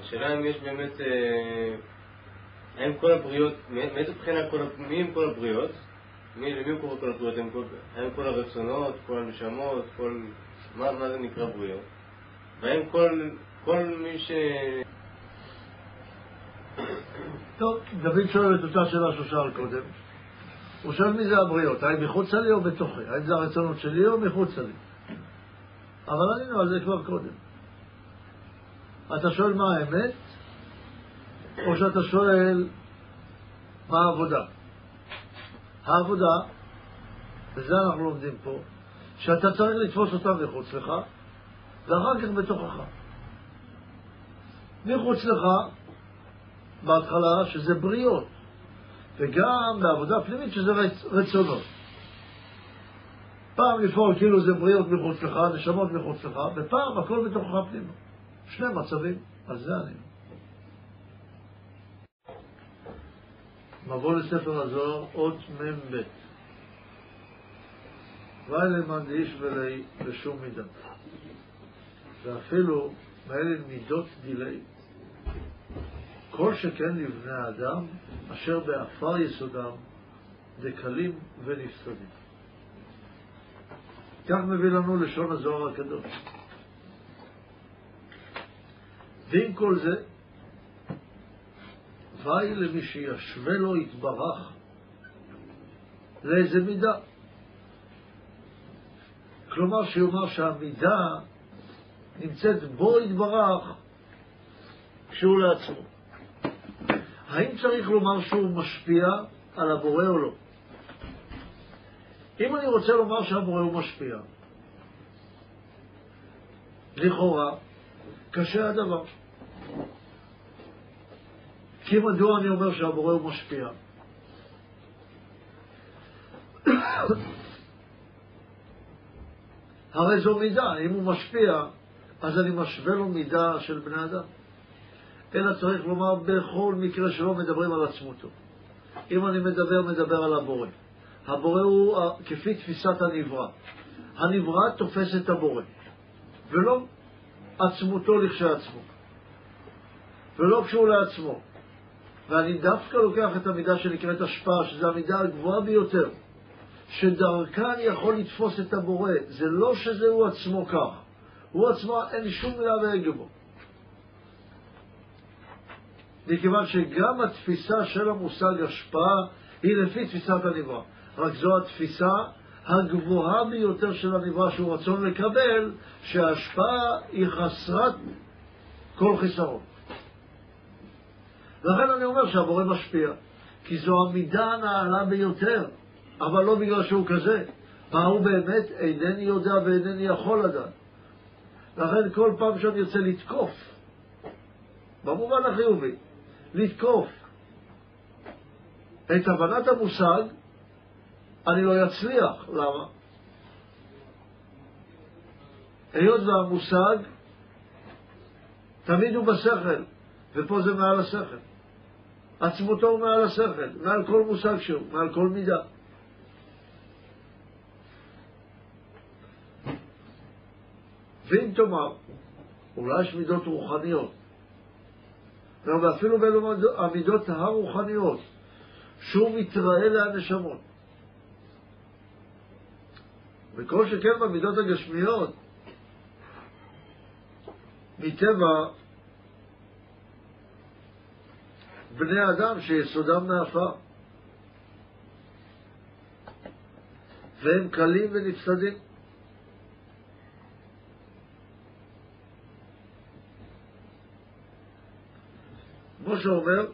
השאלה אם יש באמת, אה, האם כל הבריות, מא- מאיזה בחינה כל, מי הם כל הבריות? מי, למי הוא קורא כל הבריות? הם כל, האם כל הרצונות, כל הנשמות, כל... מה, מה זה נקרא בריות? והאם כל, כל מי ש... טוב, דוד שואל את אותה שאלה שהוא שאל קודם. הוא שואל מי זה הבריות, האם מחוצה לי או בתוכי? האם זה הרצונות שלי או מחוצה לי? אבל ענינו על זה כבר קודם. אתה שואל מה האמת, או שאתה שואל מה העבודה? העבודה, וזה אנחנו לומדים פה, שאתה צריך לתפוס אותם מחוץ לך, ואחר כך בתוכך. מחוץ לך, בהתחלה, שזה בריות, וגם בעבודה פנימית שזה רצ... רצונות. פעם לפעול כאילו זה בריות מחוץ לך, נשמות מחוץ לך, ופעם הכל בתוכך פנימה. שני מצבים, על זה אני. מבוא לספר הזוהר, אות מ"ב. ווי למאן דישוה ליה בשום מידה. ואפילו מאלין מידות דיליה. כל שכן לבני האדם, אשר בעפר יסודם, דכלים ונפסדים. כך מביא לנו לשון הזוהר הקדוש. ועם כל זה, ואי למי שישווה לו יתברך לאיזה מידה. כלומר, שיאמר שהמידה נמצאת בו יתברך כשהוא לעצמו. האם צריך לומר שהוא משפיע על הבורא או לא? אם אני רוצה לומר שהבורא הוא משפיע, לכאורה, קשה הדבר. כי מדוע אני אומר שהבורא הוא משפיע? הרי זו מידה, אם הוא משפיע, אז אני משווה לו מידה של בני אדם. אלא צריך לומר בכל מקרה שלא מדברים על עצמותו. אם אני מדבר, מדבר על הבורא. הבורא הוא כפי תפיסת הנברא. הנברא תופס את הבורא, ולא עצמותו לכשעצמו, ולא כשהוא לעצמו. ואני דווקא לוקח את המידה שנקראת השפעה, שזו המידה הגבוהה ביותר, שדרכה אני יכול לתפוס את הבורא. זה לא שזה הוא עצמו כך. הוא עצמו, אין שום מילה והגה בו. מכיוון שגם התפיסה של המושג השפעה היא לפי תפיסת הנברא. רק זו התפיסה הגבוהה ביותר של הנברא שהוא רצון לקבל, שההשפעה היא חסרת כל חיסרון. לכן אני אומר שהבורא משפיע, כי זו המידה הנעלה ביותר. אבל לא בגלל שהוא כזה. מה הוא באמת? אינני יודע ואינני יכול לדעת. לכן כל פעם שאני רוצה לתקוף, במובן החיובי, לתקוף את הבנת המושג, אני לא אצליח. למה? היות והמושג תמיד הוא בשכל, ופה זה מעל השכל. עצמותו הוא מעל השכל, מעל כל מושג שהוא, מעל כל מידה. ואם תאמר, אולי יש מידות רוחניות, ואפילו באלו המידות הרוחניות, שהוא מתראה להנשמות. וכל שכן במידות הגשמיות, מטבע בני אדם שיסודם מעפר. והם קלים ונפסדים. כמו שאומר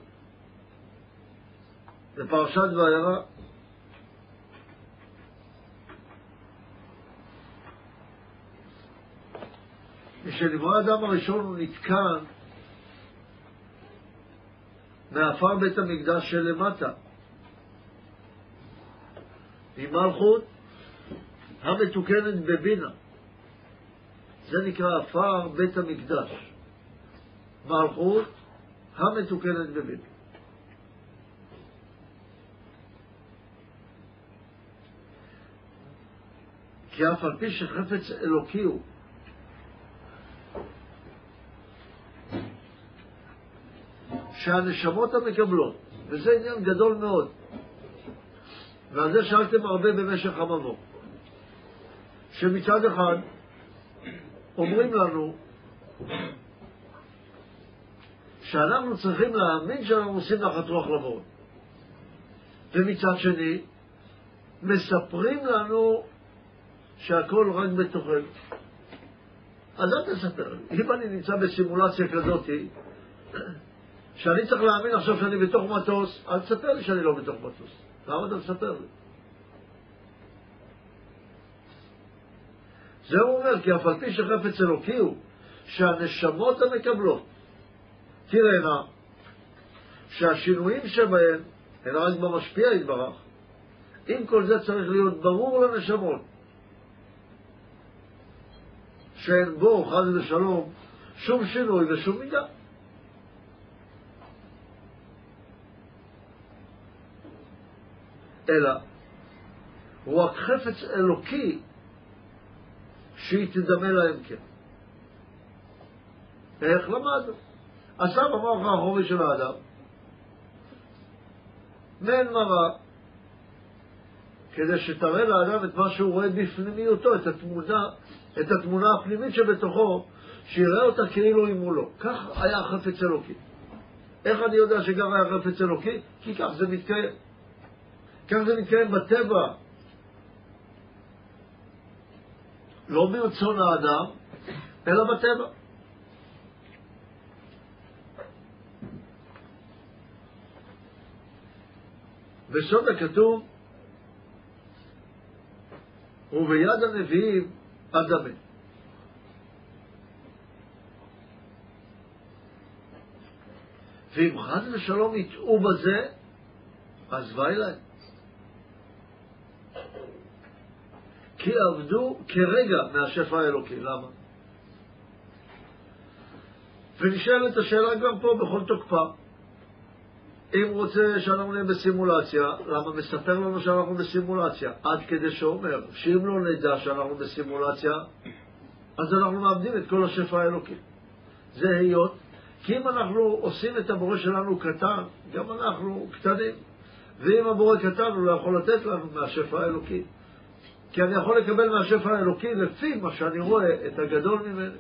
בפרשת וירא, משנברא האדם הראשון הוא נתקן מעפר בית המקדש שלמטה, ממלכות המתוקנת בבינה. זה נקרא עפר בית המקדש. מלכות המתוקנת בבינה. כי אף על פי שחפץ אלוקי הוא, שהנשמות המקבלות, וזה עניין גדול מאוד, ועל זה שאלתם הרבה במשך המבוא, שמצד אחד אומרים לנו שאנחנו צריכים להאמין שאנחנו עושים נחת רוח לבאות, ומצד שני מספרים לנו שהכל רק בתוכנו. אז אל תספר לי. אם אני נמצא בסימולציה כזאת, שאני צריך להאמין עכשיו שאני בתוך מטוס, אל תספר לי שאני לא בתוך מטוס. למה אתה מספר לי? זה הוא אומר, כי אף על פי שחפץ אלוקי הוא, שהנשמות המקבלות תראינה שהשינויים שבהם הם רק במשפיע יתברך. עם כל זה צריך להיות ברור לנשמות שאין בו, חס ושלום, שום שינוי ושום מידה. אלא הוא רק חפץ אלוקי שהיא תדמה להם כן. איך למדנו? עשה במוח האחורי של האדם מעין מראה כדי שתראה לאדם את מה שהוא רואה בפנימיותו, את התמונה, את התמונה הפנימית שבתוכו, שיראה אותה כאילו היא מולו. כך היה חפץ אלוקי. איך אני יודע שגם היה חפץ אלוקי? כי כך זה מתקיים. כך זה מתקיים בטבע. לא מרצון האדם, אלא בטבע. בסוד הכתוב, וביד הנביאים אדמה. ואם חס ושלום יטעו בזה, אז ואי להם. כי עבדו כרגע מהשפע האלוקי. למה? ונשאלת השאלה גם פה בכל תוקפה. אם רוצה שאנחנו נהיה בסימולציה, למה מספר לנו שאנחנו בסימולציה? עד כדי שאומר שאם לא נדע שאנחנו בסימולציה, אז אנחנו מאבדים את כל השפע האלוקי. זה היות, כי אם אנחנו עושים את הבורא שלנו קטן, גם אנחנו קטנים. ואם הבורא קטן, הוא לא יכול לתת לנו מהשפע האלוקי. כי אני יכול לקבל מהשפע האלוקי לפי מה שאני רואה את הגדול ממני.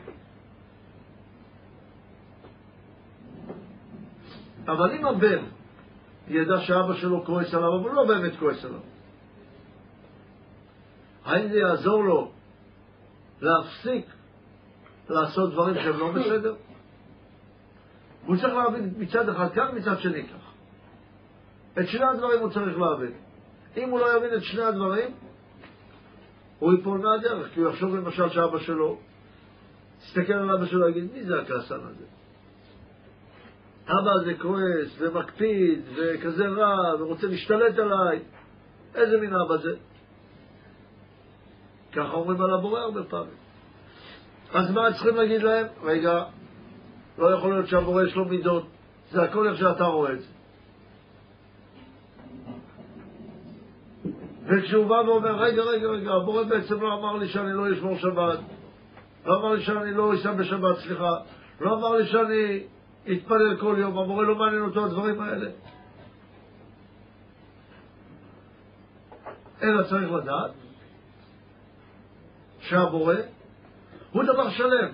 אבל אם הבן ידע שאבא שלו כועס עליו, אבל הוא לא באמת כועס עליו, האם זה יעזור לו להפסיק לעשות דברים שהם לא בסדר? הוא צריך להבין מצד אחד כך, מצד שני כך. את שני הדברים הוא צריך להבין. אם הוא לא יבין את שני הדברים, הוא ייפול מהדרך, כי הוא יחשוב למשל שאבא שלו, יסתכל על אבא שלו ויגיד, מי זה הכעסן הזה? אבא הזה כועס ומקפיד וכזה רע ורוצה להשתלט עליי. איזה מין אבא זה? ככה אומרים על הבורא הרבה פעמים. אז מה צריכים להגיד להם? רגע, לא יכול להיות שהבורא יש לו מידות, זה הכל איך שאתה רואה את זה. וכשהוא בא ואומר, רגע, רגע, רגע, הבורא בעצם לא אמר לי שאני לא אשמור שבת, לא אמר לי שאני לא אסע בשבת, סליחה, לא אמר לי שאני אתפלל כל יום, הבורא לא מעניין אותו הדברים האלה. אלא צריך לדעת שהבורא הוא דבר שלם.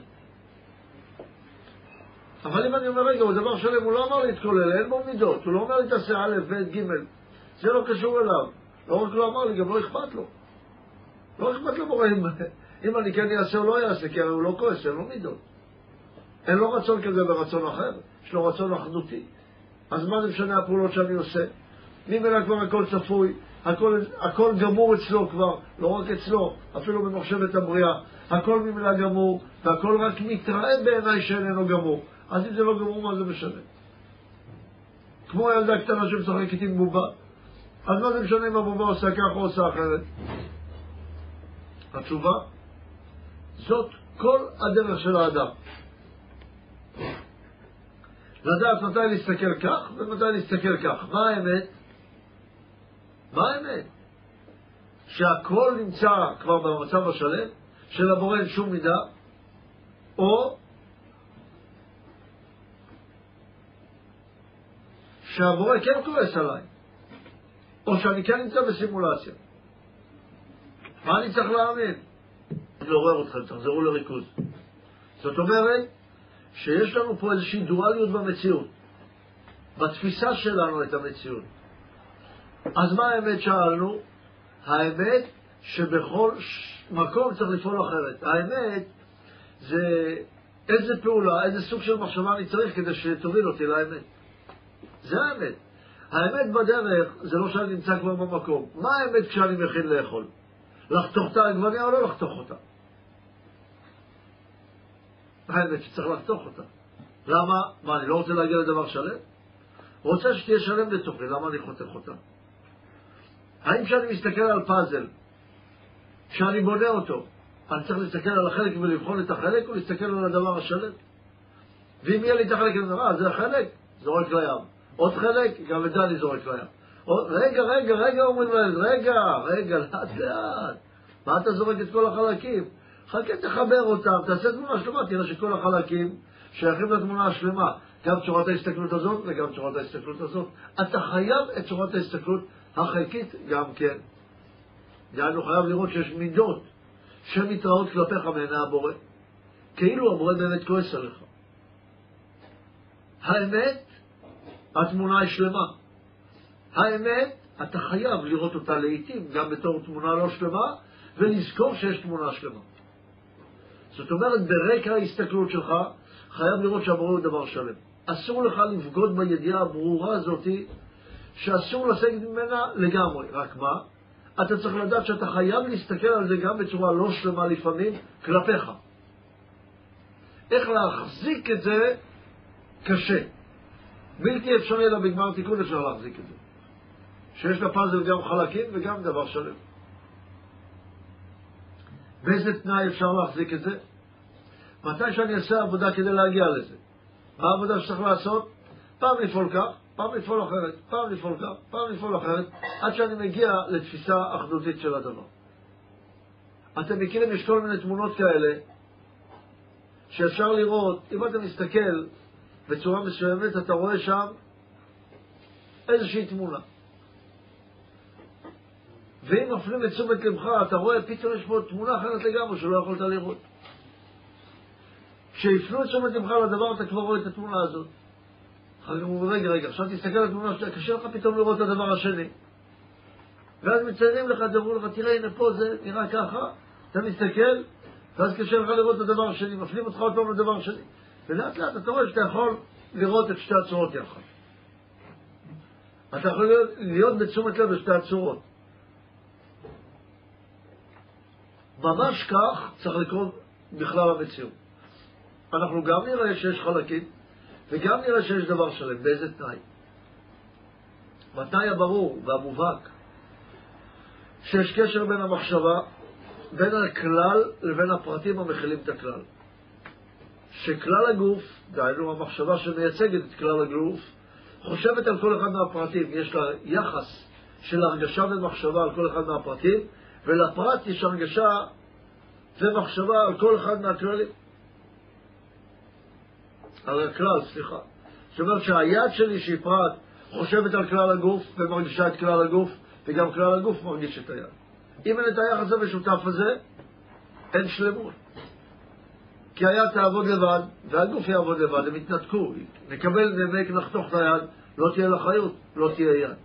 אבל אם אני אומר, רגע, הוא דבר שלם, הוא לא אמר לי את כל אלה, אין בו מידות, הוא לא אומר לי תעשה א', ב', ג', זה לא קשור אליו. לא רק לא אמר לי, גם לא אכפת לו. לא אכפת לבורא אם, אם אני כן אעשה או לא אעשה, כי הרי הוא לא כועס, אין לו מידות. אין לו רצון כזה ורצון אחר, יש לו רצון אחדותי. אז מה זה משנה הפעולות שאני עושה? ממילא כבר הכל צפוי, הכל, הכל גמור אצלו כבר, לא רק אצלו, אפילו במחשבת הבריאה. הכל ממילא גמור, והכל רק מתראה בעיניי שאיננו גמור. אז אם זה לא גמור, מה זה משנה? כמו ילדה קטנה שמשחקת עם בובה. אז מה זה משנה אם הבובה עושה ככה או עושה אחרת? התשובה, זאת כל הדרך של האדם. לדעת מתי להסתכל כך ומתי להסתכל כך. מה האמת? מה האמת? שהכל נמצא כבר במצב השלם, שלבורא אין שום מידה, או שהבורא כן כועס עליי, או שאני כן נמצא בסימולציה. מה אני צריך להאמין? אני לעורר אתכם, תחזרו לריכוז. זאת אומרת שיש לנו פה איזושהי דואליות במציאות, בתפיסה שלנו את המציאות. אז מה האמת שאלנו? האמת שבכל מקום צריך לפעול אחרת. האמת זה איזה פעולה, איזה סוג של מחשבה אני צריך כדי שתוביל אותי לאמת. זה האמת. האמת בדרך זה לא שאני נמצא כבר במקום. מה האמת כשאני מכין לאכול? לחתוך את העגבניה או לא לחתוך אותה? האמת שצריך לחתוך אותה. למה? מה, אני לא רוצה להגיע לדבר שלם? רוצה שתהיה שלם בתוכי, למה אני חותך אותה? האם כשאני מסתכל על פאזל, כשאני בונה אותו, אני צריך להסתכל על החלק ולבחון את החלק, או להסתכל על הדבר השלם? ואם יהיה לי את החלק, אומר, אה, זה החלק? זורק לים. עוד חלק, גם את זה אני זורק לים. רגע, רגע, רגע, אומרים להם, רגע, רגע, לאט לאט. מה אתה זורק את כל החלקים? חכה תחבר אותם, תעשה תמונה שלמה, תראה שכל החלקים שייכים לתמונה השלמה. גם צורת ההסתכלות הזאת וגם צורת ההסתכלות הזאת. אתה חייב את צורת ההסתכלות החלקית גם כן. דהיינו חייב לראות שיש מידות שמתראות כלפיך מעיני הבורא. כאילו הבורא באמת כועס עליך. האמת, התמונה היא שלמה. האמת, אתה חייב לראות אותה לעיתים, גם בתור תמונה לא שלמה, ולזכור שיש תמונה שלמה. זאת אומרת, ברקע ההסתכלות שלך, חייב לראות שהברור הוא דבר שלם. אסור לך לבגוד בידיעה הברורה הזאת, שאסור לסגת ממנה לגמרי. רק מה? אתה צריך לדעת שאתה חייב להסתכל על זה גם בצורה לא שלמה לפעמים, כלפיך. איך להחזיק את זה קשה. בלתי אפשרי אלא בגמר תיקון אפשר להחזיק את זה. שיש לפאזל גם חלקים וגם דבר שלם. באיזה תנאי אפשר להחזיק את זה? מתי שאני אעשה עבודה כדי להגיע לזה. מה העבודה שצריך לעשות? פעם לפעול כך, פעם לפעול אחרת, פעם לפעול כך, פעם לפעול אחרת, עד שאני מגיע לתפיסה אחדותית של הדבר. אתם מכירים, יש כל מיני תמונות כאלה, שאפשר לראות, אם אתה מסתכל בצורה מסוימת, אתה רואה שם איזושהי תמונה. ואם מפנים את תשומת לבך, אתה רואה פתאום יש פה תמונה אחרת לגמרי שלא יכולת לראות. כשיפנו את תשומת לבך לדבר, אתה כבר רואה את התמונה הזאת. אחר כך הוא אומר, רגע, רגע, עכשיו תסתכל על התמונה שלה, קשה לך פתאום לראות את הדבר השני. ואז מציירים לך, אמרו לך, תראה, הנה פה זה נראה ככה, אתה מסתכל, ואז קשה לך לראות את הדבר השני, מפנים אותך עוד פעם לדבר השני. ולאט לאט אתה רואה שאתה יכול לראות את שתי הצורות יחד. אתה יכול להיות, בתשומת לב בשתי הצורות. ממש כך צריך לקרות בכלל המציאות. אנחנו גם נראה שיש חלקים, וגם נראה שיש דבר שלם. באיזה תנאי? בתנאי הברור והמובהק שיש קשר בין המחשבה, בין הכלל לבין הפרטים המכילים את הכלל. שכלל הגוף, דהיינו המחשבה שמייצגת את כלל הגוף, חושבת על כל אחד מהפרטים. יש לה יחס של הרגשה ומחשבה על כל אחד מהפרטים, ולפרט יש הרגשה ומחשבה על כל אחד מהכללים. על הכלל, סליחה. זאת אומרת שהיד שלי שהיא פרט חושבת על כלל הגוף ומרגישה את כלל הגוף, וגם כלל הגוף מרגיש את היד. אם אין את היחס המשותף הזה, אין שלמות. כי היד תעבוד לבד, והגוף יעבוד לבד, הם יתנתקו. נקבל נמק, נחתוך את היד, לא תהיה לה חיות, לא תהיה יד.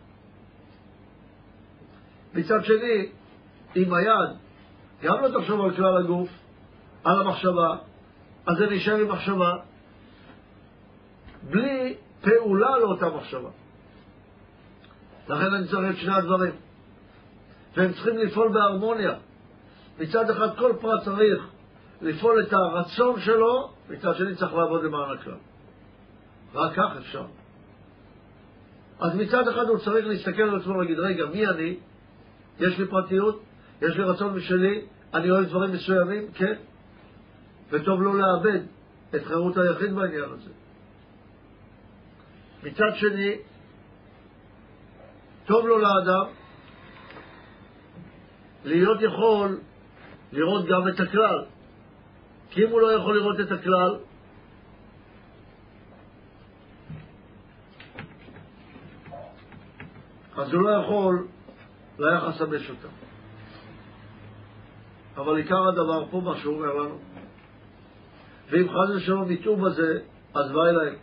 מצד שני, אם היד גם לא תחשוב על כלל הגוף, על המחשבה, אז זה נשאר עם מחשבה, בלי פעולה לאותה מחשבה. לכן אני צריך את שני הדברים. והם צריכים לפעול בהרמוניה. מצד אחד כל פרט צריך לפעול את הרצון שלו, מצד שני צריך לעבוד למען הכלל. רק כך אפשר. אז מצד אחד הוא צריך להסתכל על עצמו ולהגיד, רגע, מי אני? יש לי פרטיות, יש לי רצון משלי, אני אוהב דברים מסוימים, כן, וטוב לא לאבד את חירות היחיד בעניין הזה. מצד שני, טוב לו לאדם להיות יכול לראות גם את הכלל. כי אם הוא לא יכול לראות את הכלל, אז הוא לא יכול ליחס המשותף. אבל עיקר הדבר פה, מה שהוא אומר לנו, ואם חס ושלום יטעו בזה, אז בא אליהם.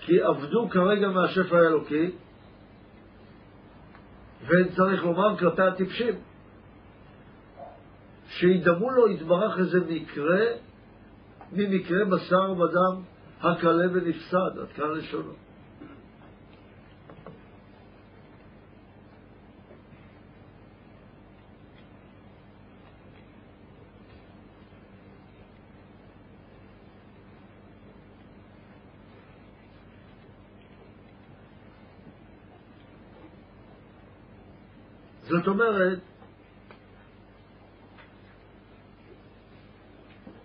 כי עבדו כרגע מהשפע האלוקי, ואין צריך לומר כלפי הטיפשים, שידמו לו יתברך איזה מקרה ממקרה בשר ודם הקלה ונפסד, עד כאן לשונו. זאת אומרת,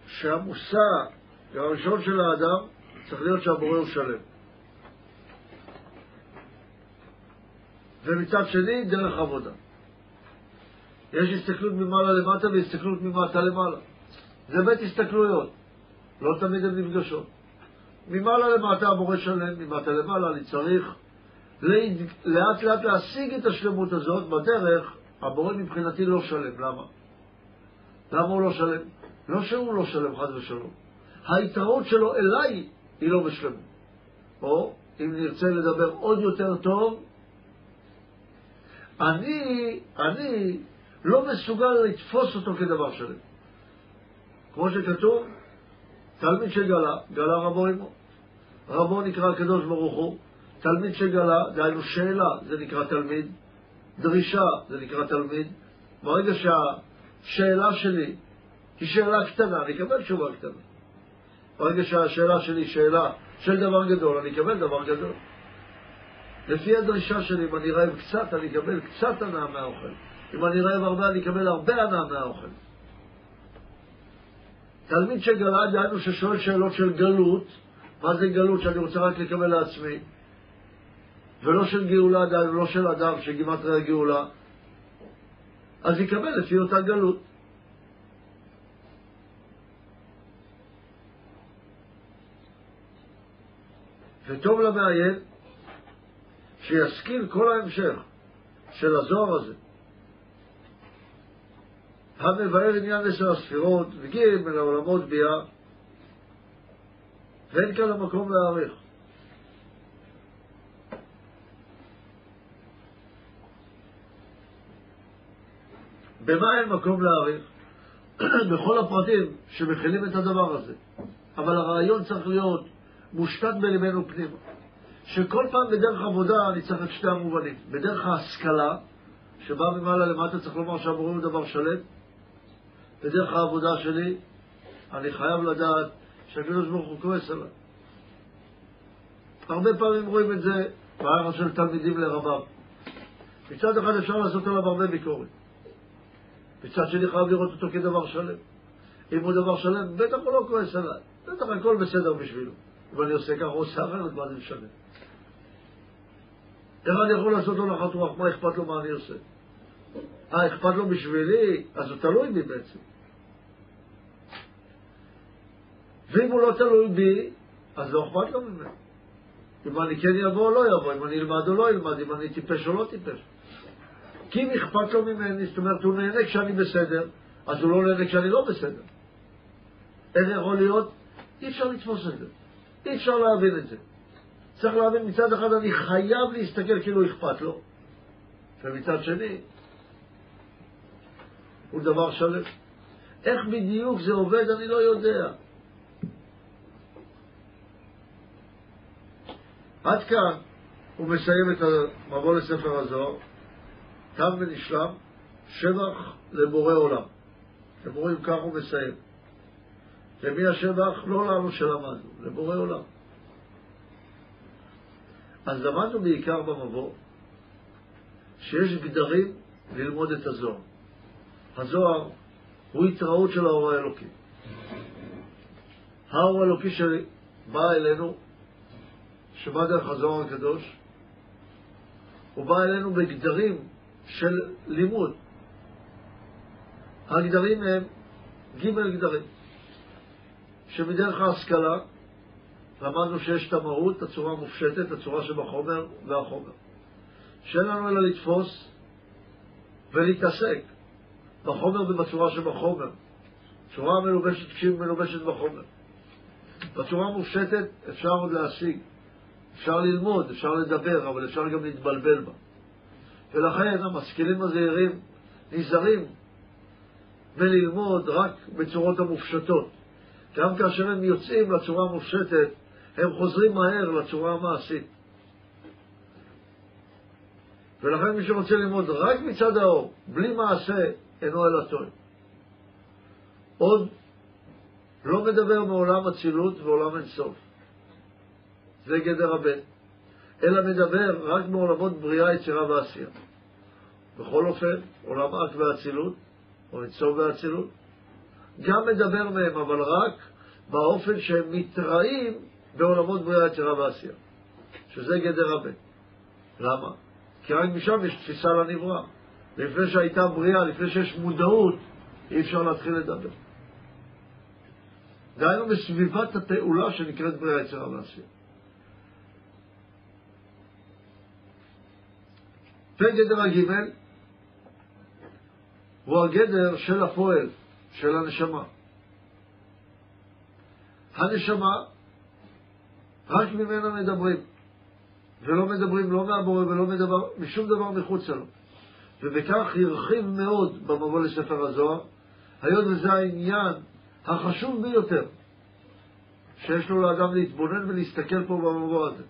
שהמושא הראשון של האדם צריך להיות שהבורא הוא שלם. ומצד שני, דרך עבודה. יש הסתכלות ממעלה למטה והסתכלות ממטה למעלה. זה בית הסתכלויות, לא תמיד הן נפגשות. ממעלה למטה הבורא שלם, ממטה למעלה אני צריך לאט לאט להשיג את השלמות הזאת, בדרך הבורא מבחינתי לא שלם. למה? למה הוא לא שלם? לא שהוא לא שלם, חד ושלום. ההתראות שלו אליי היא לא בשלמות. או, אם נרצה לדבר עוד יותר טוב, אני, אני לא מסוגל לתפוס אותו כדבר שלם. כמו שכתוב, תלמיד שגלה, גלה רבו עמו. רבו נקרא הקדוש ברוך הוא, תלמיד שגלה, דהיינו שאלה, זה נקרא תלמיד, דרישה, זה נקרא תלמיד. ברגע שהשאלה שלי היא שאלה קטנה, אני אקבל תשובה קטנה. ברגע שהשאלה שלי שאלה של דבר גדול, אני אקבל דבר גדול. לפי הדרישה שלי, אם אני רעב קצת, אני אקבל קצת הנאה מהאוכל. אם אני רעב הרבה, אני אקבל הרבה הנאה מהאוכל. תלמיד שגלה, דהיינו ששואל שאלות של גלות, מה זה גלות שאני רוצה רק לקבל לעצמי? ולא של גאולה, דהיינו לא של אדם שגימטריה גאולה, אז יקבל לפי אותה גלות. וטוב למעיין שישכיל כל ההמשך של הזוהר הזה, המבאר עניין עשר הספירות, וגיל מן העולמות ביאה, ואין כאן המקום להעריך. במה אין מקום להעריך? בכל הפרטים שמכילים את הדבר הזה. אבל הרעיון צריך להיות מושתת בלבנו פנימה. שכל פעם בדרך עבודה אני צריך את שתי המובנים. בדרך ההשכלה, שבאה ממעלה למטה צריך לומר שהבורא הוא דבר שלם, בדרך העבודה שלי, אני חייב לדעת שהקדוש ברוך הוא כועס עליי. הרבה פעמים רואים את זה ביחס של תלמידים לרבם. מצד אחד אפשר לעשות עליו הרבה ביקורת. מצד שני חייב לראות אותו כדבר שלם. אם הוא דבר שלם, בטח הוא לא כועס עליי. בטח הכל בסדר בשבילו. אם אני עושה ככה, עושה אחרת, מה זה משנה? איך אני יכול לעשות לו נחת רוח? מה אכפת לו מה אני עושה? אה, אכפת לו בשבילי? אז הוא תלוי בי בעצם. ואם הוא לא תלוי בי, אז לא אכפת לו ממנו. אם אני כן יבוא או לא יבוא, אם אני אלמד או לא אלמד, אם אני טיפש או לא טיפש. כי אם אכפת לו ממני, זאת אומרת, הוא נהנה כשאני בסדר, אז הוא לא נהנה כשאני לא בסדר. איך יכול להיות? אי אפשר לתפוס את זה. אי אפשר להבין את זה. צריך להבין, מצד אחד אני חייב להסתכל כאילו אכפת לו, ומצד שני, הוא דבר שלם. איך בדיוק זה עובד, אני לא יודע. עד כאן הוא מסיים את המבוא לספר הזוהר, תם ונשלם, שבח לבורא עולם. אתם רואים, כך הוא מסיים. למי השבח? לא לנו שלמדנו, לבורא עולם. אז למדנו בעיקר במבוא שיש גדרים ללמוד את הזוהר. הזוהר הוא התראות של האור האלוקי. האור האלוקי שבא אלינו, שבא דרך הזוהר הקדוש, הוא בא אלינו בגדרים של לימוד. הגדרים הם ג' גדרים, שמדרך ההשכלה למדנו שיש את המהות, הצורה המופשטת, הצורה שבחומר והחומר. שאין לנו אלא לתפוס ולהתעסק בחומר ובצורה שבחומר. צורה מלובשת כשהיא מלובשת בחומר. בצורה המופשטת אפשר עוד להשיג, אפשר ללמוד, אפשר לדבר, אבל אפשר גם להתבלבל בה. ולכן המשכילים הזהירים נזהרים וללמוד רק בצורות המופשטות. גם כאשר הם יוצאים לצורה המופשטת, הם חוזרים מהר לצורה המעשית. ולכן מי שרוצה ללמוד רק מצד האור, בלי מעשה, אינו אלא טועה. עוד לא מדבר מעולם אצילות ועולם אינסוף. זה גדר הבן. אלא מדבר רק מעולמות בריאה, יצירה ועשייה. בכל אופן, עולם אק ואצילות, או אינסוף ואצילות, גם מדבר מהם, אבל רק באופן שהם מתראים בעולמות בריאה, יצירה ועשייה, שזה גדר הבן. למה? כי רק משם יש תפיסה לנברא. לפני שהייתה בריאה, לפני שיש מודעות, אי אפשר להתחיל לדבר. דהיינו בסביבת הפעולה שנקראת בריאה, יצירה ועשייה. וגדר הגימל הוא הגדר של הפועל, של הנשמה. הנשמה, רק ממנה מדברים, ולא מדברים לא מהבורא ולא מדבר, משום דבר מחוצה לו. ובכך הרחיב מאוד במבוא לספר הזוהר, היות וזה העניין החשוב ביותר שיש לו לאדם להתבונן ולהסתכל פה במבוא הזה.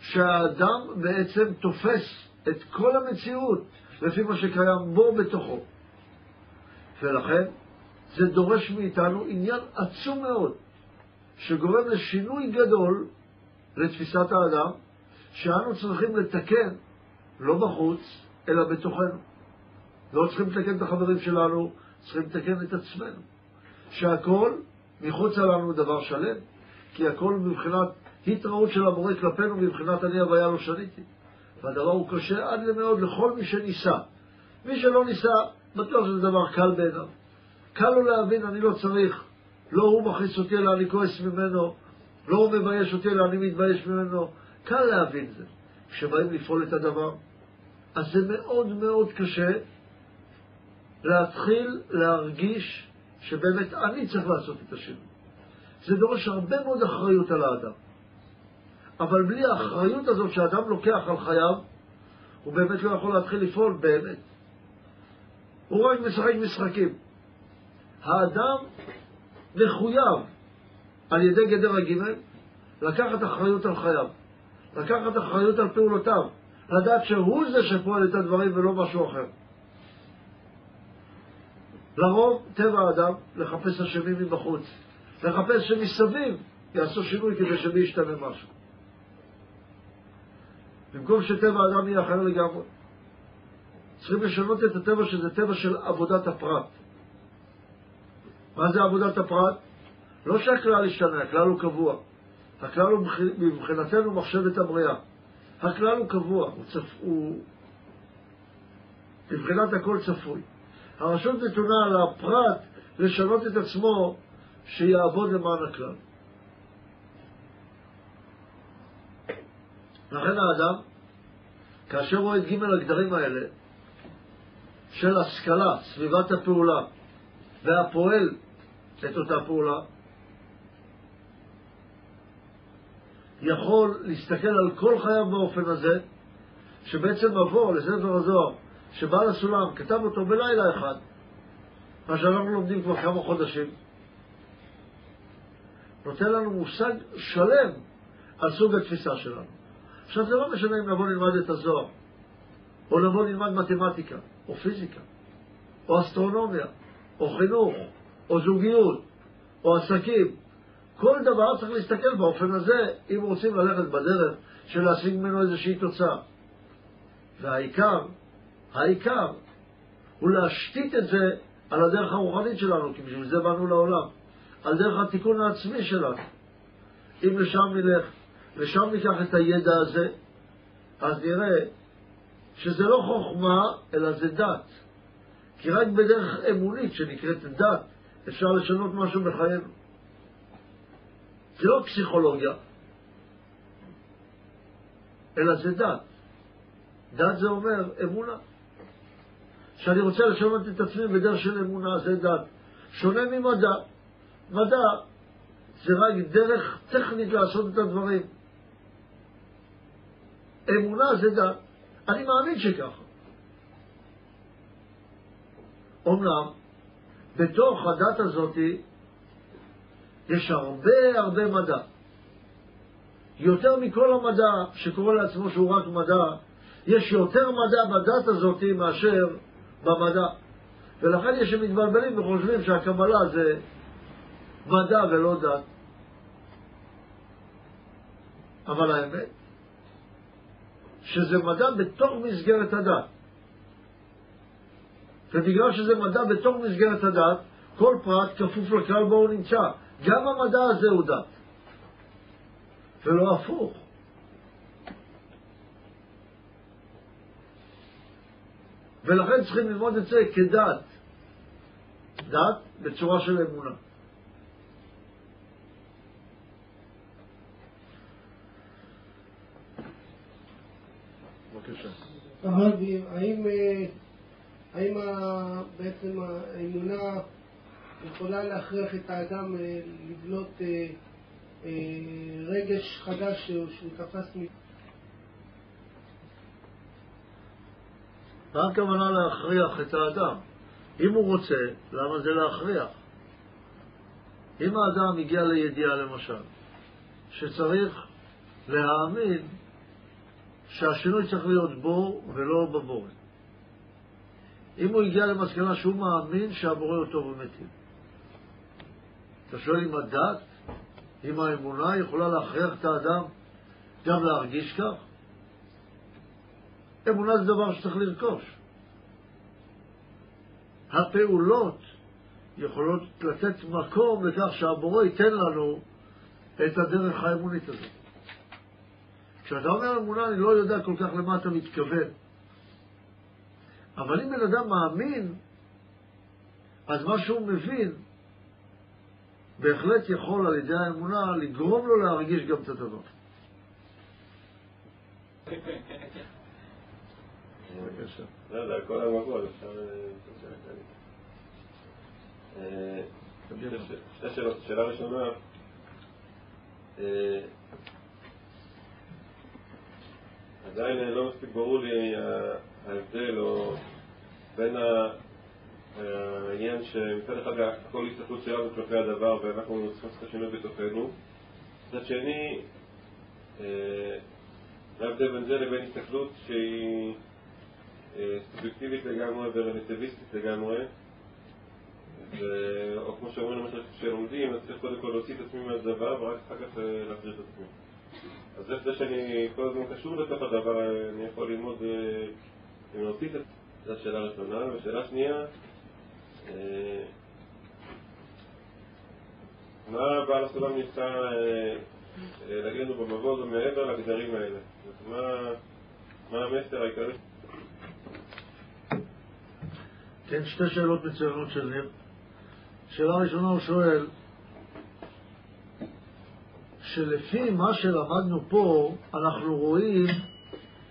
שהאדם בעצם תופס את כל המציאות לפי מה שקיים בו בתוכו. ולכן זה דורש מאיתנו עניין עצום מאוד, שגורם לשינוי גדול לתפיסת האדם, שאנו צריכים לתקן לא בחוץ, אלא בתוכנו. לא צריכים לתקן את החברים שלנו, צריכים לתקן את עצמנו. שהכל מחוץ לנו דבר שלם, כי הכל מבחינת התראות של המורה כלפינו, מבחינת אני הוויה לא שניתי. והדבר הוא קשה עד למאוד לכל מי שניסה. מי שלא ניסה, בטוח שזה דבר קל בעיניו. קל לו להבין, אני לא צריך, לא הוא מכניס אותי אלא אני כועס ממנו, לא הוא מבייש אותי אלא אני מתבייש ממנו. קל להבין זה. כשבאים לפעול את הדבר, אז זה מאוד מאוד קשה להתחיל להרגיש שבאמת אני צריך לעשות את השינוי. זה דורש הרבה מאוד אחריות על האדם. אבל בלי האחריות הזאת שאדם לוקח על חייו, הוא באמת לא יכול להתחיל לפעול באמת. הוא רק משחק משחקים. האדם מחויב על ידי גדר הגימל לקחת אחריות על חייו, לקחת אחריות על פעולותיו, לדעת שהוא זה שפועל את הדברים ולא משהו אחר. לרוב, טבע האדם, לחפש אשמים מבחוץ. לחפש שמסביב יעשו שינוי כדי שבי ישתנה משהו. במקום שטבע האדם יהיה אחר לגמרי. צריכים לשנות את הטבע שזה טבע של עבודת הפרט. מה זה עבודת הפרט? לא שהכלל ישתנה, הכלל הוא קבוע. הכלל הוא מבחינתנו מחשבת הבריאה. הכלל הוא קבוע, הוא, צפ... הוא... מבחינת הכל צפוי. הרשות נתונה לפרט לשנות את עצמו שיעבוד למען הכלל. לכן האדם, כאשר רואה את ג' הגדרים האלה של השכלה, סביבת הפעולה, והפועל את אותה פעולה, יכול להסתכל על כל חייו באופן הזה, שבעצם מבוא לספר הזוהר, שבעל הסולם כתב אותו בלילה אחד, מה שאנחנו לומדים כבר כמה חודשים, נותן לנו מושג שלם על סוג התפיסה שלנו. עכשיו, זה לא משנה אם נבוא ללמד את הזוהר, או נבוא ללמד מתמטיקה, או פיזיקה, או אסטרונומיה, או חינוך, או זוגיות, או עסקים. כל דבר צריך להסתכל באופן הזה, אם רוצים ללכת בדרך של להשיג ממנו איזושהי תוצאה. והעיקר, העיקר, הוא להשתית את זה על הדרך הרוחנית שלנו, כי בשביל זה באנו לעולם. על דרך התיקון העצמי שלנו. אם לשם נלך, לשם ניקח את הידע הזה, אז נראה שזה לא חוכמה, אלא זה דת. כי רק בדרך אמונית שנקראת דת אפשר לשנות משהו בחיינו. זה לא פסיכולוגיה, אלא זה דת. דת זה אומר אמונה. כשאני רוצה לשנות את עצמי בדרך של אמונה, זה דת. שונה ממדע. מדע זה רק דרך טכנית לעשות את הדברים. אמונה זה דת. אני מאמין שככה. אומנם, בתוך הדת הזאת יש הרבה הרבה מדע. יותר מכל המדע שקורא לעצמו שהוא רק מדע, יש יותר מדע בדת הזאת מאשר במדע. ולכן יש שמתבלבלים וחושבים שהקבלה זה מדע ולא דת. אבל האמת, שזה מדע בתוך מסגרת הדת. ובגלל שזה מדע בתוך מסגרת הדת, כל פרט כפוף לכלל בו הוא נמצא. גם המדע הזה הוא דת, ולא הפוך. ולכן צריכים ללמוד את זה כדת. דת בצורה של אמונה. הרב, האם, אה, האם בעצם האמונה יכולה להכריח את האדם אה, לבנות אה, רגש חדש שהוא תפס מ... מה הכוונה להכריח את האדם? אם הוא רוצה, למה זה להכריח? אם האדם הגיע לידיעה, למשל, שצריך להאמין שהשינוי צריך להיות בו ולא בבורא. אם הוא הגיע למסקנה שהוא מאמין שהבורא הוא טוב ומיטיב. אתה שואל אם הדת, אם האמונה יכולה להכריח את האדם גם להרגיש כך? אמונה זה דבר שצריך לרכוש. הפעולות יכולות לתת מקום לכך שהבורא ייתן לנו את הדרך האמונית הזאת. כשאתה אומר אמונה, אני לא יודע כל כך למה אתה מתכוון. אבל אם בן אדם מאמין, אז מה שהוא מבין בהחלט יכול על ידי האמונה לגרום לו להרגיש גם את הדבר. לא, זה הכל המקור, אפשר... שתי שאלות. שאלה ראשונה, עדיין לא מספיק ברור לי ההבדל או בין העניין שמצד אחד הכל הסתכלות שלנו כלפי הדבר ואנחנו צריכים לעשות שינוי בתוכנו. מצד שני, מה ההבדל בין זה לבין הסתכלות שהיא סובייקטיבית לגמרי ורלטיביסטית לגמרי, או כמו שאומרים למשל כשלומדים, אז צריך קודם כל להוציא את עצמי מהדבר ורק אחר כך אה, להחזיר את עצמי. אז איך זה שאני כל הזמן קשור לתוך הדבר, אה, אני יכול ללמוד אה, ולהוציא את. זו השאלה הראשונה. ושאלה שנייה, אה, מה בעל הסולם ניסה אה, אה, להגיד לנו במבוא ומעבר לגדרים האלה? מה המסר העיקרי? כן, שתי שאלות מצוינות של ניר. שאלה ראשונה הוא שואל, שלפי מה שלמדנו פה, אנחנו רואים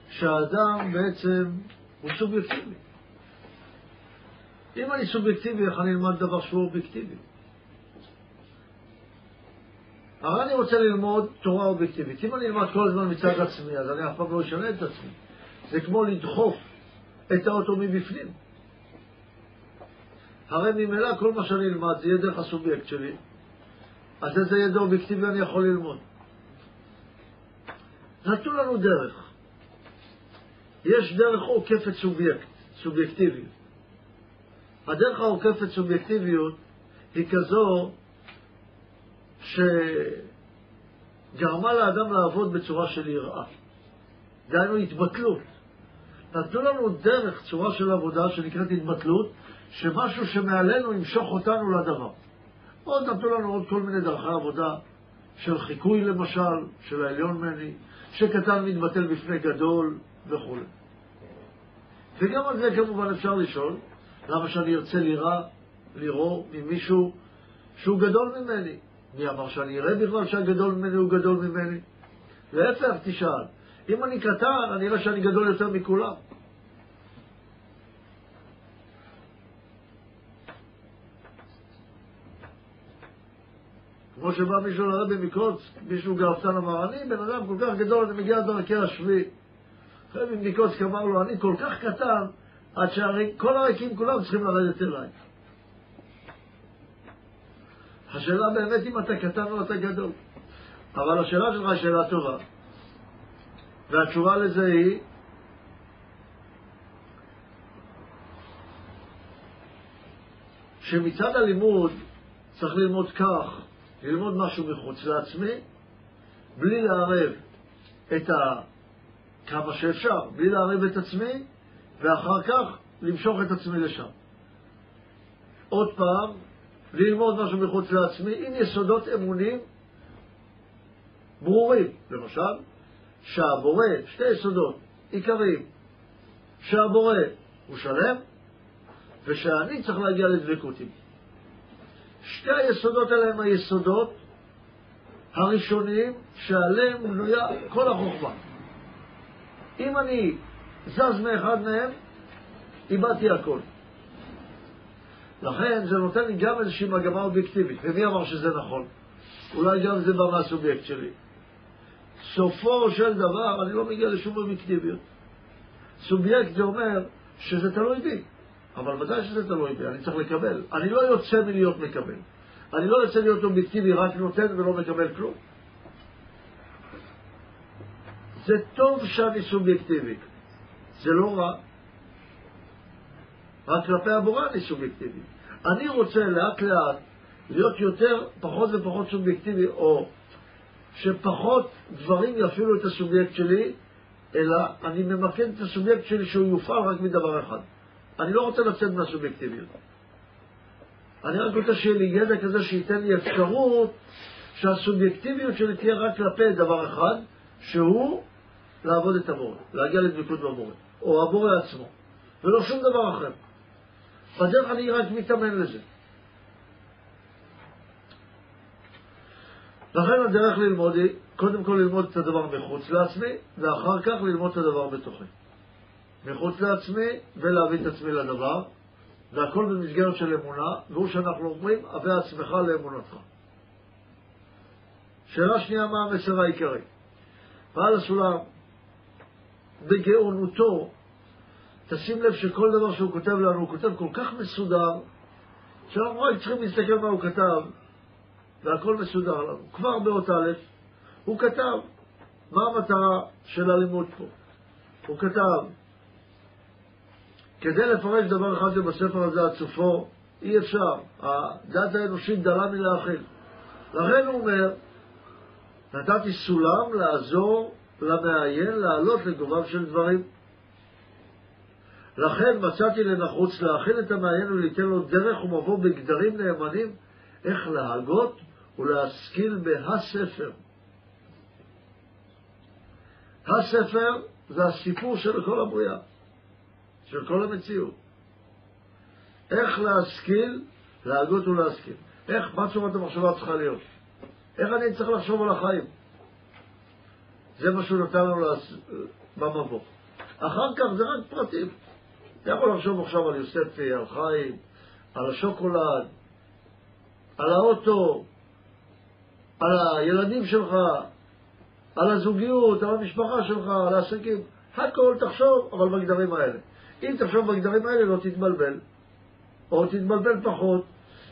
שהאדם בעצם הוא סובייקטיבי. אם אני סובייקטיבי, איך אני אלמד דבר שהוא אובייקטיבי? הרי אני רוצה ללמוד תורה אובייקטיבית. אם אני אלמד כל הזמן מצד עצמי, אז אני אף פעם לא אשנה את עצמי. זה כמו לדחוף את האוטו מבפנים. הרי ממילא כל מה שאני אלמד זה יהיה דרך הסובייקט שלי, אז איזה ידע אובייקטיבי אני יכול ללמוד? נתנו לנו דרך. יש דרך עוקפת סובייקט, סובייקטיביות. הדרך העוקפת סובייקטיביות היא כזו שגרמה לאדם לעבוד בצורה של יראה. דהיינו התבטלות. נתנו לנו דרך, צורה של עבודה שנקראת התבטלות, שמשהו שמעלינו ימשוך אותנו לדבר. עוד נתנו לנו עוד כל מיני דרכי עבודה, של חיקוי למשל, של העליון מני, שקטן מתבטל בפני גדול וכו'. וגם על זה כמובן אפשר לשאול, למה שאני ארצה לירה, לירוא ממישהו שהוא גדול ממני? מי אמר שאני אראה בכלל שהגדול ממני הוא גדול ממני? להפך, תשאל. אם אני קטן, אני אראה שאני גדול יותר מכולם. כמו שבא מישהו לרבי מקוץ, מישהו גאוותן אמר, אני בן אדם כל כך גדול, אני מגיע דרכי השביעי. רבי מקוצק אמר לו, אני כל כך קטן, עד שכל הריקים כולם צריכים לרדת אליי. השאלה באמת אם אתה קטן או אתה גדול. אבל השאלה שלך היא שאלה טובה. והתשובה לזה היא, שמצד הלימוד צריך ללמוד כך, ללמוד משהו מחוץ לעצמי, בלי לערב את ה... כמה שאפשר, בלי לערב את עצמי, ואחר כך למשוך את עצמי לשם. עוד פעם, ללמוד משהו מחוץ לעצמי עם יסודות אמונים ברורים. למשל, שהבורא, שתי יסודות עיקריים, שהבורא הוא שלם, ושאני צריך להגיע לדבקות עימי. שתי היסודות האלה הם היסודות הראשוניים שעליהם בנויה כל החוכמה. אם אני זז מאחד מהם, איבדתי הכל. לכן זה נותן לי גם איזושהי מגמה אובייקטיבית. ומי אמר שזה נכון? אולי גם זה בא מהסובייקט שלי. סופו של דבר, אני לא מגיע לשום אובייקטיביות. סובייקט זה אומר שזה תלוי בי, אבל ודאי שזה תלוי בי, אני צריך לקבל. אני לא יוצא מלהיות מקבל. אני לא יוצא להיות אובייקטיבי, רק נותן ולא מקבל כלום. זה טוב שאני סובייקטיבי, זה לא רע. רק כלפי הבורא אני סובייקטיבי. אני רוצה לאט לאט להיות יותר, פחות ופחות סובייקטיבי, או שפחות דברים יפעילו את הסובייקט שלי, אלא אני ממקד את הסובייקט שלי שהוא יופעל רק מדבר אחד. אני לא רוצה לצאת מהסובייקטיביות. אני רק רוצה שיהיה לי ידע כזה שייתן לי אפשרות שהסובייקטיביות שלי תהיה רק כלפי דבר אחד, שהוא לעבוד את המורה, להגיע לדבקות במורה, או הבורא עצמו, ולא שום דבר אחר. בדרך אני רק מתאמן לזה. לכן הדרך ללמוד היא, קודם כל ללמוד את הדבר מחוץ לעצמי, ואחר כך ללמוד את הדבר בתוכי. מחוץ לעצמי, ולהביא את עצמי לדבר, והכל במסגרת של אמונה, והוא שאנחנו אומרים, הבא עצמך לאמונתך. שאלה שנייה, מה המסר העיקרי? בעל הסולם, בגאונותו, תשים לב שכל דבר שהוא כותב לנו, הוא כותב כל כך מסודר, שאנחנו רק צריכים להסתכל מה הוא כתב, והכל מסודר לנו. כבר באות א', הוא כתב מה המטרה של הלימוד פה. הוא כתב, כדי לפרש דבר אחד שבספר הזה עד סופו, אי אפשר. הדת האנושית דלה מלהכיל. לכן הוא אומר, נתתי סולם לעזור למעיין לעלות לגוביו של דברים. לכן מצאתי לנחוץ להכין את המעיין וליתן לו דרך ומבוא בגדרים נאמנים איך להגות ולהשכיל בהספר. הספר זה הסיפור של כל הבריאה, של כל המציאות. איך להשכיל, להגות ולהשכיל. איך, מה תשומת המחשבה צריכה להיות? איך אני צריך לחשוב על החיים? זה מה שהוא נתן לנו במבוא. אחר כך זה רק פרטים. אתה יכול לחשוב עכשיו על יוספי, על חיים, על השוקולד, על האוטו, על הילדים שלך, על הזוגיות, על המשפחה שלך, על העסקים. הכל תחשוב, אבל בגדרים האלה. אם תחשוב בגדרים האלה לא תתבלבל, או תתבלבל פחות,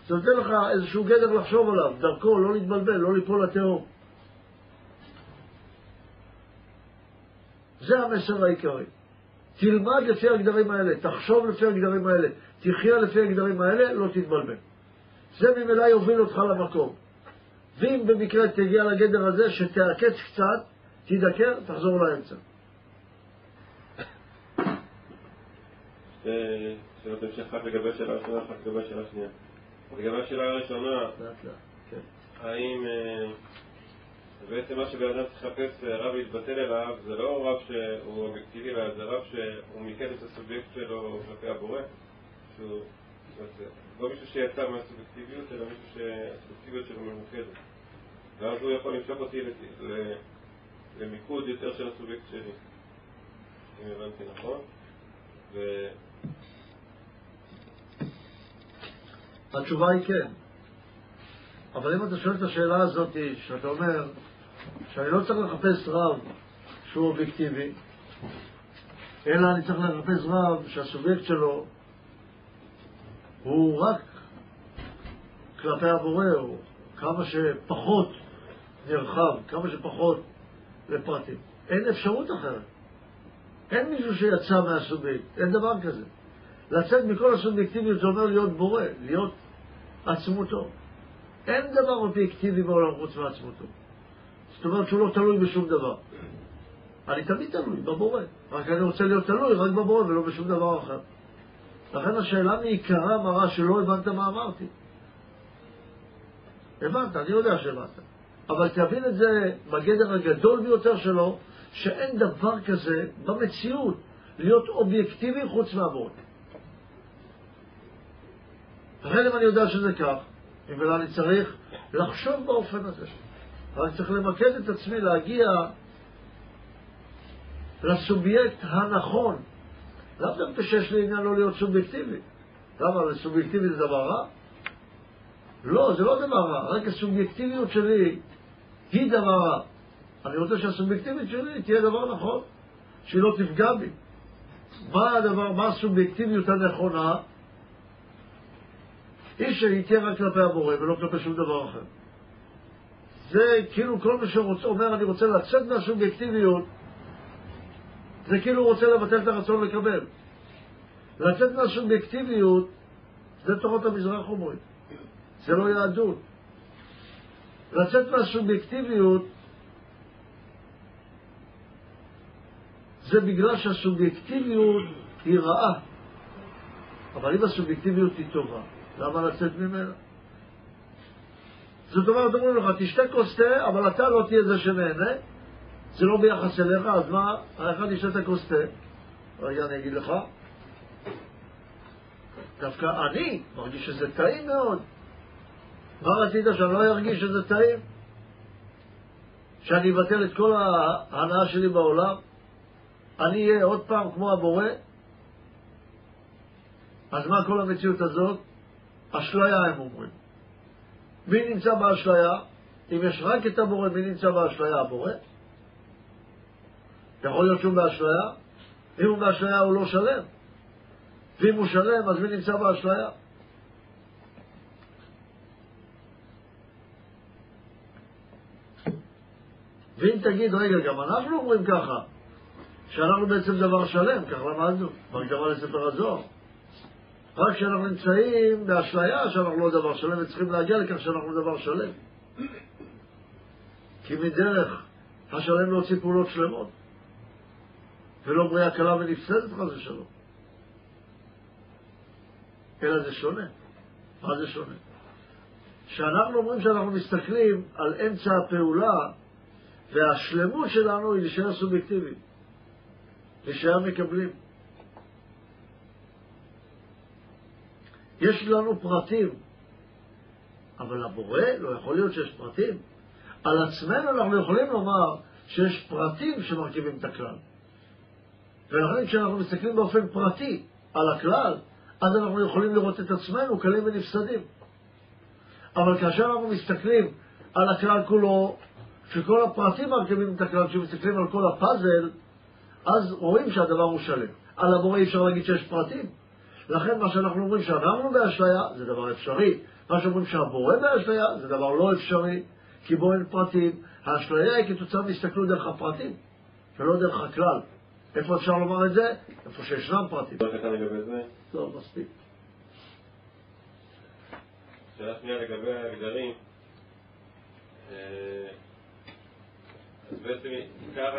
זה נותן לך איזשהו גדר לחשוב עליו, דרכו, לא להתבלבל, לא ליפול לתהום. זה המסר העיקרי. תלמד לפי הגדרים האלה, תחשוב לפי הגדרים האלה, תחיה לפי הגדרים האלה, לא תתבלבל. זה ממילא יוביל אותך למקום. ואם במקרה תגיע לגדר הזה, שתעקץ קצת, תדקר, תחזור לאמצע. שאלות המשך אחת לגבי השאלה הראשונה, אחת לגבי השאלה השנייה. לגבי השאלה הראשונה, כן. האם אה, בעצם מה שבן אדם צריך לחפש אה, רב להתבטל אליו, זה לא רב שהוא אובייקטיבי, אלא זה רב שהוא מיקד את הסובייקט שלו כלפי הבורא, שהוא לא מישהו שיצא מהסובייקטיביות, אלא מישהו שהסובייקטיביות שלו ממוקדת. ואז הוא יכול למשוך אותי למיקוד יותר של הסובייקט שלי, אם הבנתי נכון. התשובה היא כן. אבל אם אתה שואל את השאלה הזאת, שאתה אומר שאני לא צריך לחפש רב שהוא אובייקטיבי, אלא אני צריך לחפש רב שהסובייקט שלו הוא רק כלפי הבורא, או כמה שפחות נרחב, כמה שפחות לפרטים. אין אפשרות אחרת. אין מישהו שיצא מהסובייקט, אין דבר כזה. לצאת מכל הסובייקטיביות זה אומר להיות בורא, להיות עצמותו. אין דבר אובייקטיבי בעולם חוץ מעצמותו. זאת אומרת שהוא לא תלוי בשום דבר. אני תמיד תלוי בבורא, רק אני רוצה להיות תלוי רק בבורא ולא בשום דבר אחר. לכן השאלה מעיקרה מראה שלא הבנת מה אמרתי. הבנת, אני יודע שהבנת. אבל תבין את זה בגדר הגדול ביותר שלו, שאין דבר כזה במציאות להיות אובייקטיבי חוץ מהבורא. לכן אם אני יודע שזה כך, אם אני צריך לחשוב באופן הזה. רק צריך למקד את עצמי להגיע לסובייקט הנכון. לאו דווקא שיש לי עניין לא להיות סובייקטיבי. למה? סובייקטיבי זה דבר רע? לא, זה לא דבר רע, רק הסובייקטיביות שלי היא דבר רע. אני רוצה שהסובייקטיביות שלי תהיה דבר נכון, שהיא לא תפגע בי. מה הדבר, מה הסובייקטיביות הנכונה? היא שהיא תהיה רק כלפי הבורא ולא כלפי שום דבר אחר. זה כאילו כל מי שאומר אני רוצה לצאת מהסובייקטיביות, זה כאילו הוא רוצה לבטל את הרצון לקבל. לצאת מהסובייקטיביות זה תורות המזרח אומרים. זה לא יהדות. לצאת מהסובייקטיביות זה בגלל שהסובייקטיביות היא רעה. אבל אם הסובייקטיביות היא טובה, למה לצאת ממנה? זאת אומרת, אומרים לך, תשתה כוס תה, אבל אתה לא תהיה זה שנהנה, זה לא ביחס אליך, אז מה, האחד ישתה את הכוס תה? רגע, אני אגיד לך, דווקא אני מרגיש שזה טעים מאוד. מה רצית, שאני לא ארגיש שזה טעים? שאני אבטל את כל ההנאה שלי בעולם? אני אהיה עוד פעם כמו הבורא? אז מה כל המציאות הזאת? אשליה הם אומרים. מי נמצא באשליה? אם יש רק את הבורא, מי נמצא באשליה? הבורא? יכול להיות שהוא באשליה? אם הוא באשליה הוא לא שלם. ואם הוא שלם, אז מי נמצא באשליה? ואם תגיד, רגע, גם אנחנו אומרים ככה, שאנחנו בעצם דבר שלם, כך למדנו, בהקדמה לספר הזוהר. רק כשאנחנו נמצאים באשליה שאנחנו לא דבר שלם וצריכים להגיע לכך שאנחנו דבר שלם. כי מדרך השלם להוציא פעולות שלמות, ולא בריאה קלה ונפסדת חס ושלום. אלא זה שונה. מה זה שונה? כשאנחנו אומרים שאנחנו מסתכלים על אמצע הפעולה, והשלמות שלנו היא להישאר סובייקטיביים, להישאר מקבלים. יש לנו פרטים, אבל הבורא לא יכול להיות שיש פרטים. על עצמנו אנחנו יכולים לומר שיש פרטים שמרכיבים את הכלל. ולכן כשאנחנו מסתכלים באופן פרטי על הכלל, אז אנחנו יכולים לראות את עצמנו קלים ונפסדים. אבל כאשר אנחנו מסתכלים על הכלל כולו, שכל הפרטים מרכיבים את הכלל, כשמסתכלים על כל הפאזל, אז רואים שהדבר הוא שלם. על הבורא אי אפשר להגיד שיש פרטים. לכן מה שאנחנו אומרים שאנחנו באשליה זה דבר אפשרי. מה שאומרים שהבורא באשליה זה דבר לא אפשרי, כי בו אין פרטים. האשליה היא כתוצאה מהסתכלות דרך הפרטים, ולא דרך הכלל. איפה אפשר לומר את זה? איפה שישנם פרטים. טוב, מספיק. שאלה שנייה לגבי ההגדרים. אה, אז בעצם עיקר,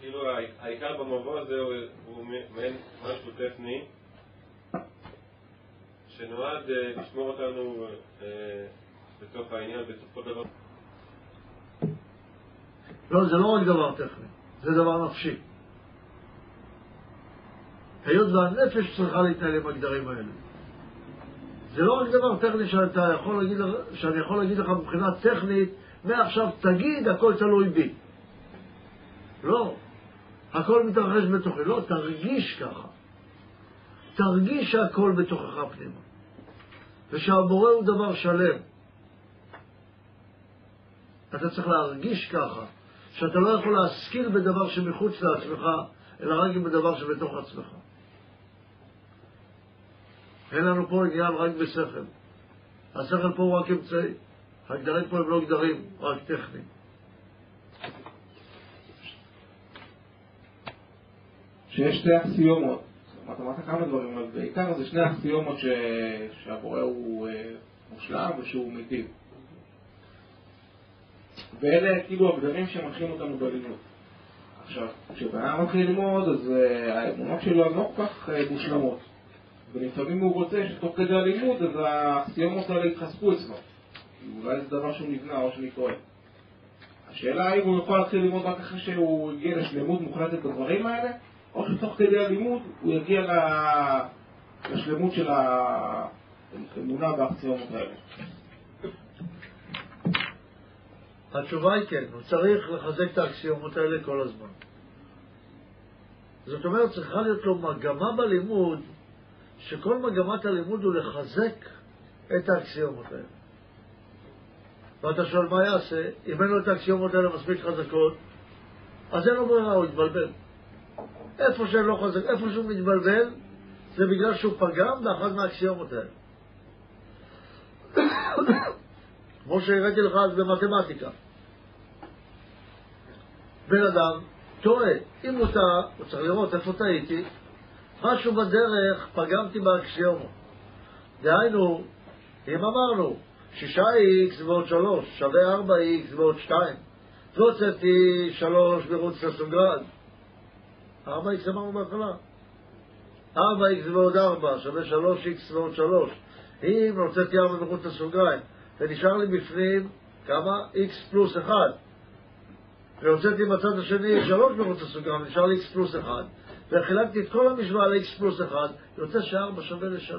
כאילו העיקר במבוא הזה הוא, מעין משהו טכני שנועד אה, לשמור אותנו אה, בתוך העניין של דבר. לא, זה לא רק דבר טכני, זה דבר נפשי. היות והנפש צריכה להתנהל עם הגדרים האלה. זה לא רק דבר טכני שאתה יכול להגיד, שאני יכול להגיד לך מבחינה טכנית, מעכשיו תגיד, הכל תלוי בי. לא, הכל מתרחש בתוכי. לא, תרגיש ככה. תרגיש שהכל בתוכך פנימה. ושהבורא הוא דבר שלם. אתה צריך להרגיש ככה, שאתה לא יכול להשכיל בדבר שמחוץ לעצמך, אלא רק בדבר שבתוך עצמך. אין לנו פה עניין רק בשכל. השכל פה הוא רק אמצעי. הגדרים פה הם לא גדרים, רק טכניים. שיש שתי אקסיומות, אמרת אמרת כמה דברים, אבל בעיקר זה שני אקסיומות ש... שהבורא הוא אה, מושלם ושהוא מיטיב. ואלה כאילו הגדרים שמנחים אותנו בלימוד. עכשיו, כשבן מתחיל ללמוד, אז אה, האמונות שלו הן לא כל כך אה, מושלמות. ולפעמים הוא רוצה שתוך כדי הלימוד, אז האקסיומות האלה יתחזקו אצלו. אולי זה דבר שהוא נבנה או שאני טועה. השאלה האם הוא יכול להתחיל ללמוד רק אחרי שהוא הגיע לשלמות מוחלטת בדברים האלה, או שתוך כדי הלימוד הוא יגיע לשלמות של האמונה באקסיומות האלה. התשובה היא כן, הוא צריך לחזק את האקסיומות האלה כל הזמן. זאת אומרת, צריכה להיות לו מגמה בלימוד, שכל מגמת הלימוד הוא לחזק את האקסיומות האלה. ואתה שואל מה יעשה? אם אין לו את האקסיומות האלה מספיק חזקות, אז אין לו ברירה, הוא יתבלבל. איפה שאין לו חזק, איפה שהוא מתבלבל, זה בגלל שהוא פגם באחת מהאקסיומות האלה. כמו שהראיתי לך אז במתמטיקה. בן אדם טועה. אם הוא טעה, הוא צריך לראות איפה טעיתי. משהו בדרך פגמתי באקסיומות. דהיינו, אם אמרנו 6x ועוד 3 שווה 4x ועוד 2, והוצאתי 3 מחוץ לסוגרן. 4x אמרנו בהתחלה. 4x ועוד 4 שווה 3x ועוד 3. אם הוצאתי 4 מחוץ לסוגריים, ונשאר לי בפנים כמה? x פלוס 1. והוצאתי בצד השני 3 מחוץ לסוגריים, נשאר לי x פלוס 1. וחילקתי את כל המשוואה ל-x פלוס 1, יוצא ש-4 שווה ל-3.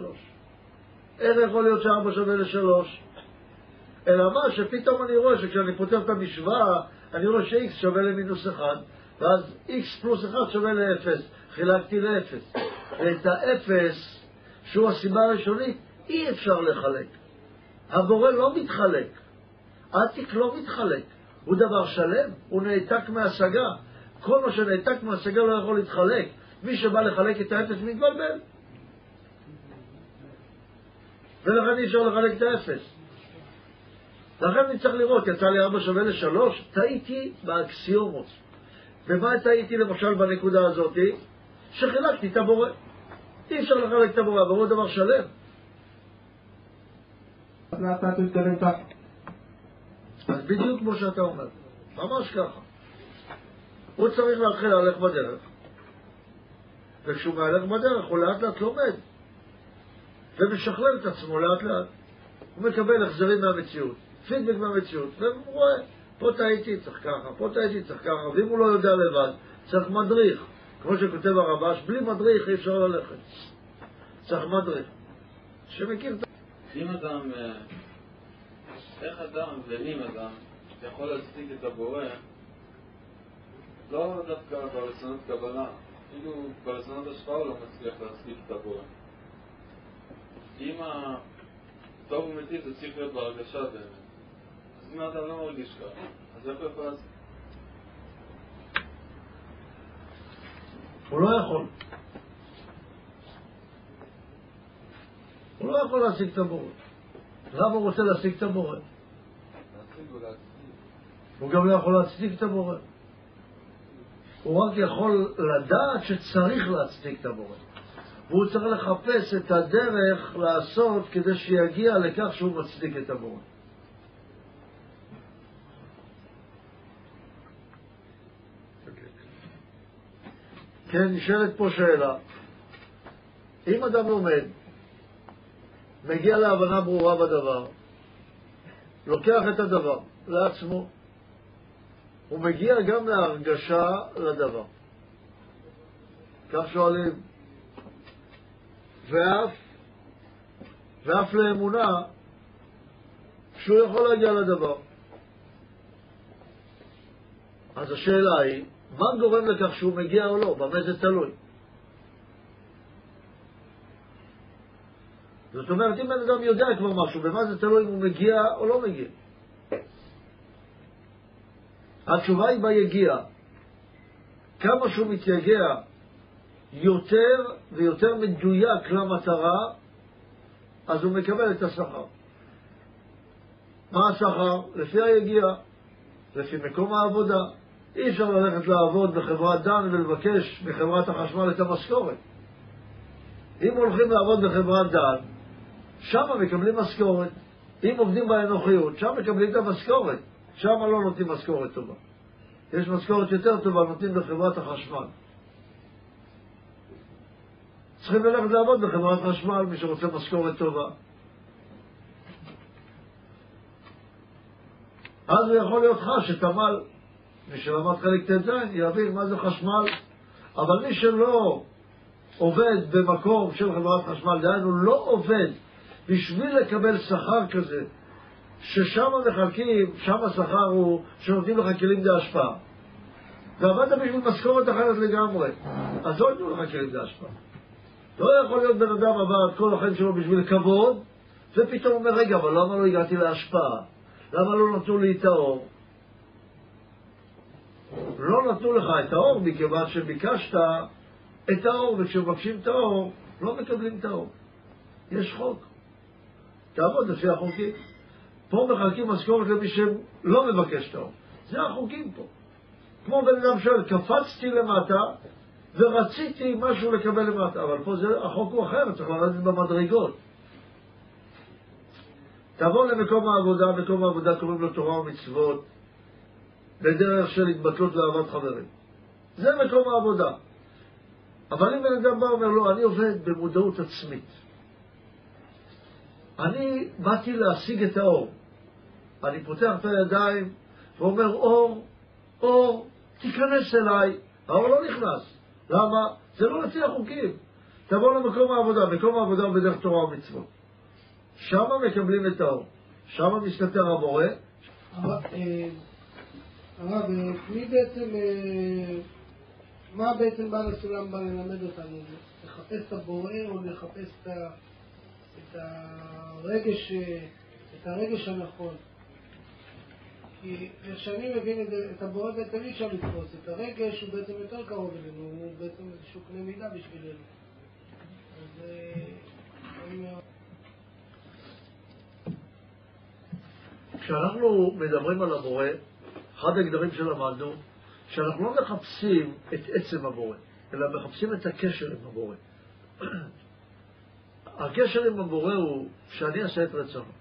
איך יכול להיות ש-4 שווה ל-3? אלא מה, שפתאום אני רואה שכשאני פותח את המשוואה, אני רואה ש-x שווה למינוס 1, ואז x פלוס 1 שווה ל-0. חילקתי ל-0. ואת ה-0, שהוא הסיבה הראשונית, אי אפשר לחלק. הבורא לא מתחלק. עתיק לא מתחלק. הוא דבר שלם, הוא נעתק מהשגה. כל מה שנעתק מהשגה לא יכול להתחלק. מי שבא לחלק את האפס מתבלבל. ולכן אי אפשר לחלק את האפס. לכן אני צריך לראות, יצא לי 4 שווה ל-3, טעיתי באקסיומות. במה טעיתי למשל בנקודה הזאת? שחילקתי את הבורא. אי אפשר לחלק את הבורא, הבורא הוא דבר שלם. אז בדיוק כמו שאתה אומר, ממש ככה. הוא צריך להתחיל להלך בדרך, וכשהוא מהלך בדרך הוא לאט לאט לומד, ומשכלל את עצמו לאט לאט. הוא מקבל החזרים מהמציאות, פידבק מהמציאות, והוא רואה, פה טעיתי, צריך ככה, פה טעיתי, צריך ככה, ואם הוא לא יודע לבד, צריך מדריך. כמו שכותב הרבש, בלי מדריך אי אפשר ללכת. צריך מדריך. שמכיר את אם אדם, אה, איך אדם ואם אדם יכול להצדיק את הבורא, לא דווקא ברצונות קבלה, אפילו ברצונות השפעה הוא לא מצליח להצדיק את הבורא. אם הטוב ומיטיב זה צריך להיות בהרגשה באמת, אז אם האדם לא מרגיש ככה, אז איך הוא יכול להצדיק? הוא לא יכול. הוא לא יכול להשיג את הבורא. למה הוא רוצה להשיג את הבורא? הוא גם לא יכול להצדיק את הבורא. הוא רק יכול לדעת שצריך להצדיק את הבורא. והוא צריך לחפש את הדרך לעשות כדי שיגיע לכך שהוא מצדיק את הבורא. כן, נשאלת פה שאלה. אם אדם לומד, מגיע להבנה ברורה בדבר, לוקח את הדבר לעצמו, הוא מגיע גם להרגשה לדבר. כך שואלים, ואף, ואף לאמונה שהוא יכול להגיע לדבר. אז השאלה היא, מה גורם לכך שהוא מגיע או לא? במה זה תלוי? זאת אומרת, אם בן אדם יודע כבר משהו, במה זה תלוי אם הוא מגיע או לא מגיע? התשובה היא ביגיע. כמה שהוא מתייגע יותר ויותר מדויק למטרה, אז הוא מקבל את השכר. מה השכר? לפי היגיע, לפי מקום העבודה. אי אפשר ללכת לעבוד בחברת דן ולבקש מחברת החשמל את המשכורת. אם הולכים לעבוד בחברת דן, שם מקבלים משכורת. אם עובדים באנוכיות, שם מקבלים את המשכורת. שם לא נותנים משכורת טובה. יש משכורת יותר טובה, נותנים בחברת החשמל. צריכים ללכת לעבוד בחברת חשמל, מי שרוצה משכורת טובה. אז הוא יכול להיות חש את עמל. מי שלמד חלק ט"ז יבין מה זה חשמל. אבל מי שלא עובד במקום של חברת חשמל, דהיינו לא עובד בשביל לקבל שכר כזה, ששם מחלקים, שם השכר הוא שנותנים לך כלים להשפעה. ועבדת בשביל משכורת אחרת לגמרי, אז לא ייתנו לך כלים להשפעה. לא יכול להיות בן אדם את כל החיים שלו בשביל כבוד, ופתאום אומר, רגע, אבל למה לא הגעתי להשפעה? למה לא נתנו לי את האור? לא נתנו לך את האור מכיוון שביקשת את האור, וכשמבקשים את האור, לא מקבלים את האור. יש חוק. תעבוד לפי החוקים. פה מחלקים משכורת למי שלא מבקש את האור. זה החוקים פה. כמו בן אדם שואל, קפצתי למטה ורציתי משהו לקבל למטה, אבל פה זה, החוק הוא אחר, צריך לרדת במדרגות. תעבור למקום העבודה, מקום העבודה קוראים לו תורה ומצוות, בדרך של התבטלות ואהבת חברים. זה מקום העבודה. אבל אם בן אדם בא ואומר, לא, אני עובד במודעות עצמית. אני באתי להשיג את האור. אני פותח את הידיים ואומר, אור, אור, תיכנס אליי. האור לא נכנס. למה? זה לא לפי החוקים. תבוא למקום העבודה, מקום העבודה הוא בדרך תורה ומצוות. שם מקבלים את האור. שם מסתתר המורה. הרב, אה, אה, מי בעצם, אה, מה בעצם בעל הסולם בא ללמד אותנו? לחפש את הבורא או לחפש את הרגש, את הרגש הנכון. כי איך שאני מבין את, את הבורא בעצם אי אפשר לתפוס. את הרגש הוא בעצם יותר קרוב אלינו, הוא בעצם איזשהו קנה מידה בשבילנו. אז אני. כשאנחנו מדברים על הבורא, אחד הגדרים שלמדנו, שאנחנו לא מחפשים את עצם הבורא, אלא מחפשים את הקשר עם הבורא. הקשר עם הבורא הוא שאני אעשה את רצונו.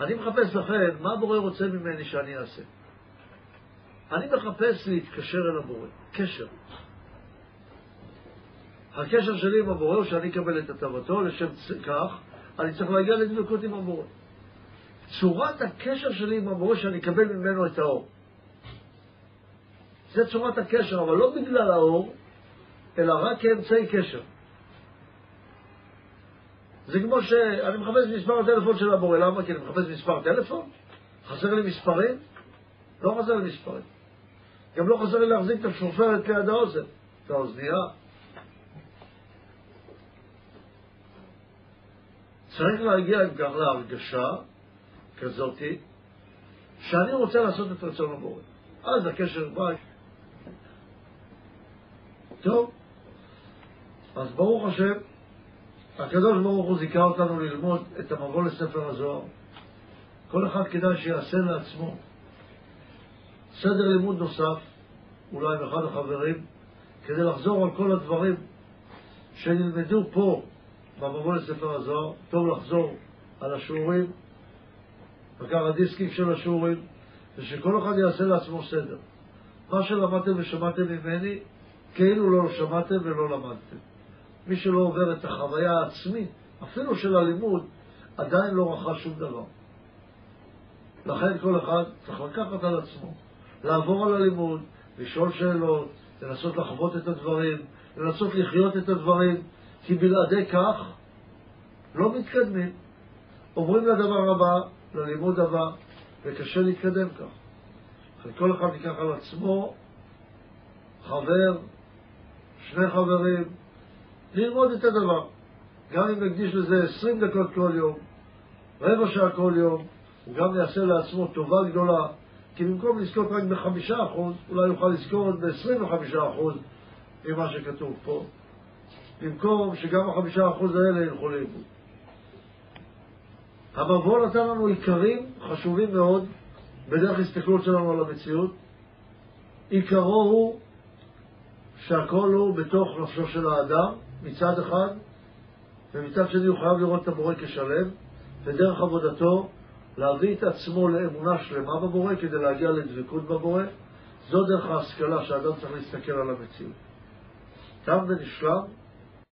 אני מחפש לכן מה הבורא רוצה ממני שאני אעשה. אני מחפש להתקשר אל הבורא, קשר. הקשר שלי עם הבורא הוא שאני אקבל את הטבתו, לשם כך אני צריך להגיע לדבקות עם הבורא. צורת הקשר שלי עם הבורא שאני אקבל ממנו את האור. זה צורת הקשר, אבל לא בגלל האור, אלא רק כאמצעי קשר. זה כמו שאני מחפש מספר הטלפון של הבורא, למה? כי אני מחפש מספר טלפון? חסר לי מספרים? לא חסר לי מספרים. גם לא חסר לי להחזיק את השופרת ליד האוזן, את האוזנייה. צריך להגיע אם כך להרגשה כזאתי, שאני רוצה לעשות את רצון הבורא. אז הקשר בא. טוב, אז ברוך השם, הקדוש ברוך הוא זיכה אותנו ללמוד את המבוא לספר הזוהר. כל אחד כדאי שיעשה לעצמו סדר לימוד נוסף, אולי עם אחד החברים, כדי לחזור על כל הדברים שנלמדו פה במבוא לספר הזוהר. טוב לחזור על השיעורים, לקחת דיסקים של השיעורים, ושכל אחד יעשה לעצמו סדר. מה שלמדתם ושמעתם ממני, כאילו לא שמעתם ולא למדתם. מי שלא עובר את החוויה העצמית, אפילו של הלימוד, עדיין לא רכש שום דבר. לכן כל אחד צריך לקחת על עצמו, לעבור על הלימוד, לשאול שאלות, לנסות לחוות את הדברים, לנסות לחיות את הדברים, כי בלעדי כך לא מתקדמים. עוברים לדבר הבא, ללימוד הבא, וקשה להתקדם כך. כל אחד ייקח על עצמו חבר, שני חברים, ללמוד את הדבר. גם אם נקדיש לזה עשרים דקות כל יום, רבע שעה כל יום, הוא גם יעשה לעצמו טובה גדולה, כי במקום לזכות רק בחמישה אחוז, אולי יוכל לזכות בעשרים וחמישה אחוז ממה שכתוב פה, במקום שגם החמישה אחוז האלה ילכו לאיבוד. המבוא נתן לנו עיקרים חשובים מאוד בדרך הסתכלות שלנו על המציאות. עיקרו הוא שהכל הוא בתוך נפשו של האדם, מצד אחד, ומצד שני הוא חייב לראות את הבורא כשלם, ודרך עבודתו להביא את עצמו לאמונה שלמה בבורא כדי להגיע לדבקות בבורא. זו דרך ההשכלה שאדם צריך להסתכל על המציאות. תם ונשלם.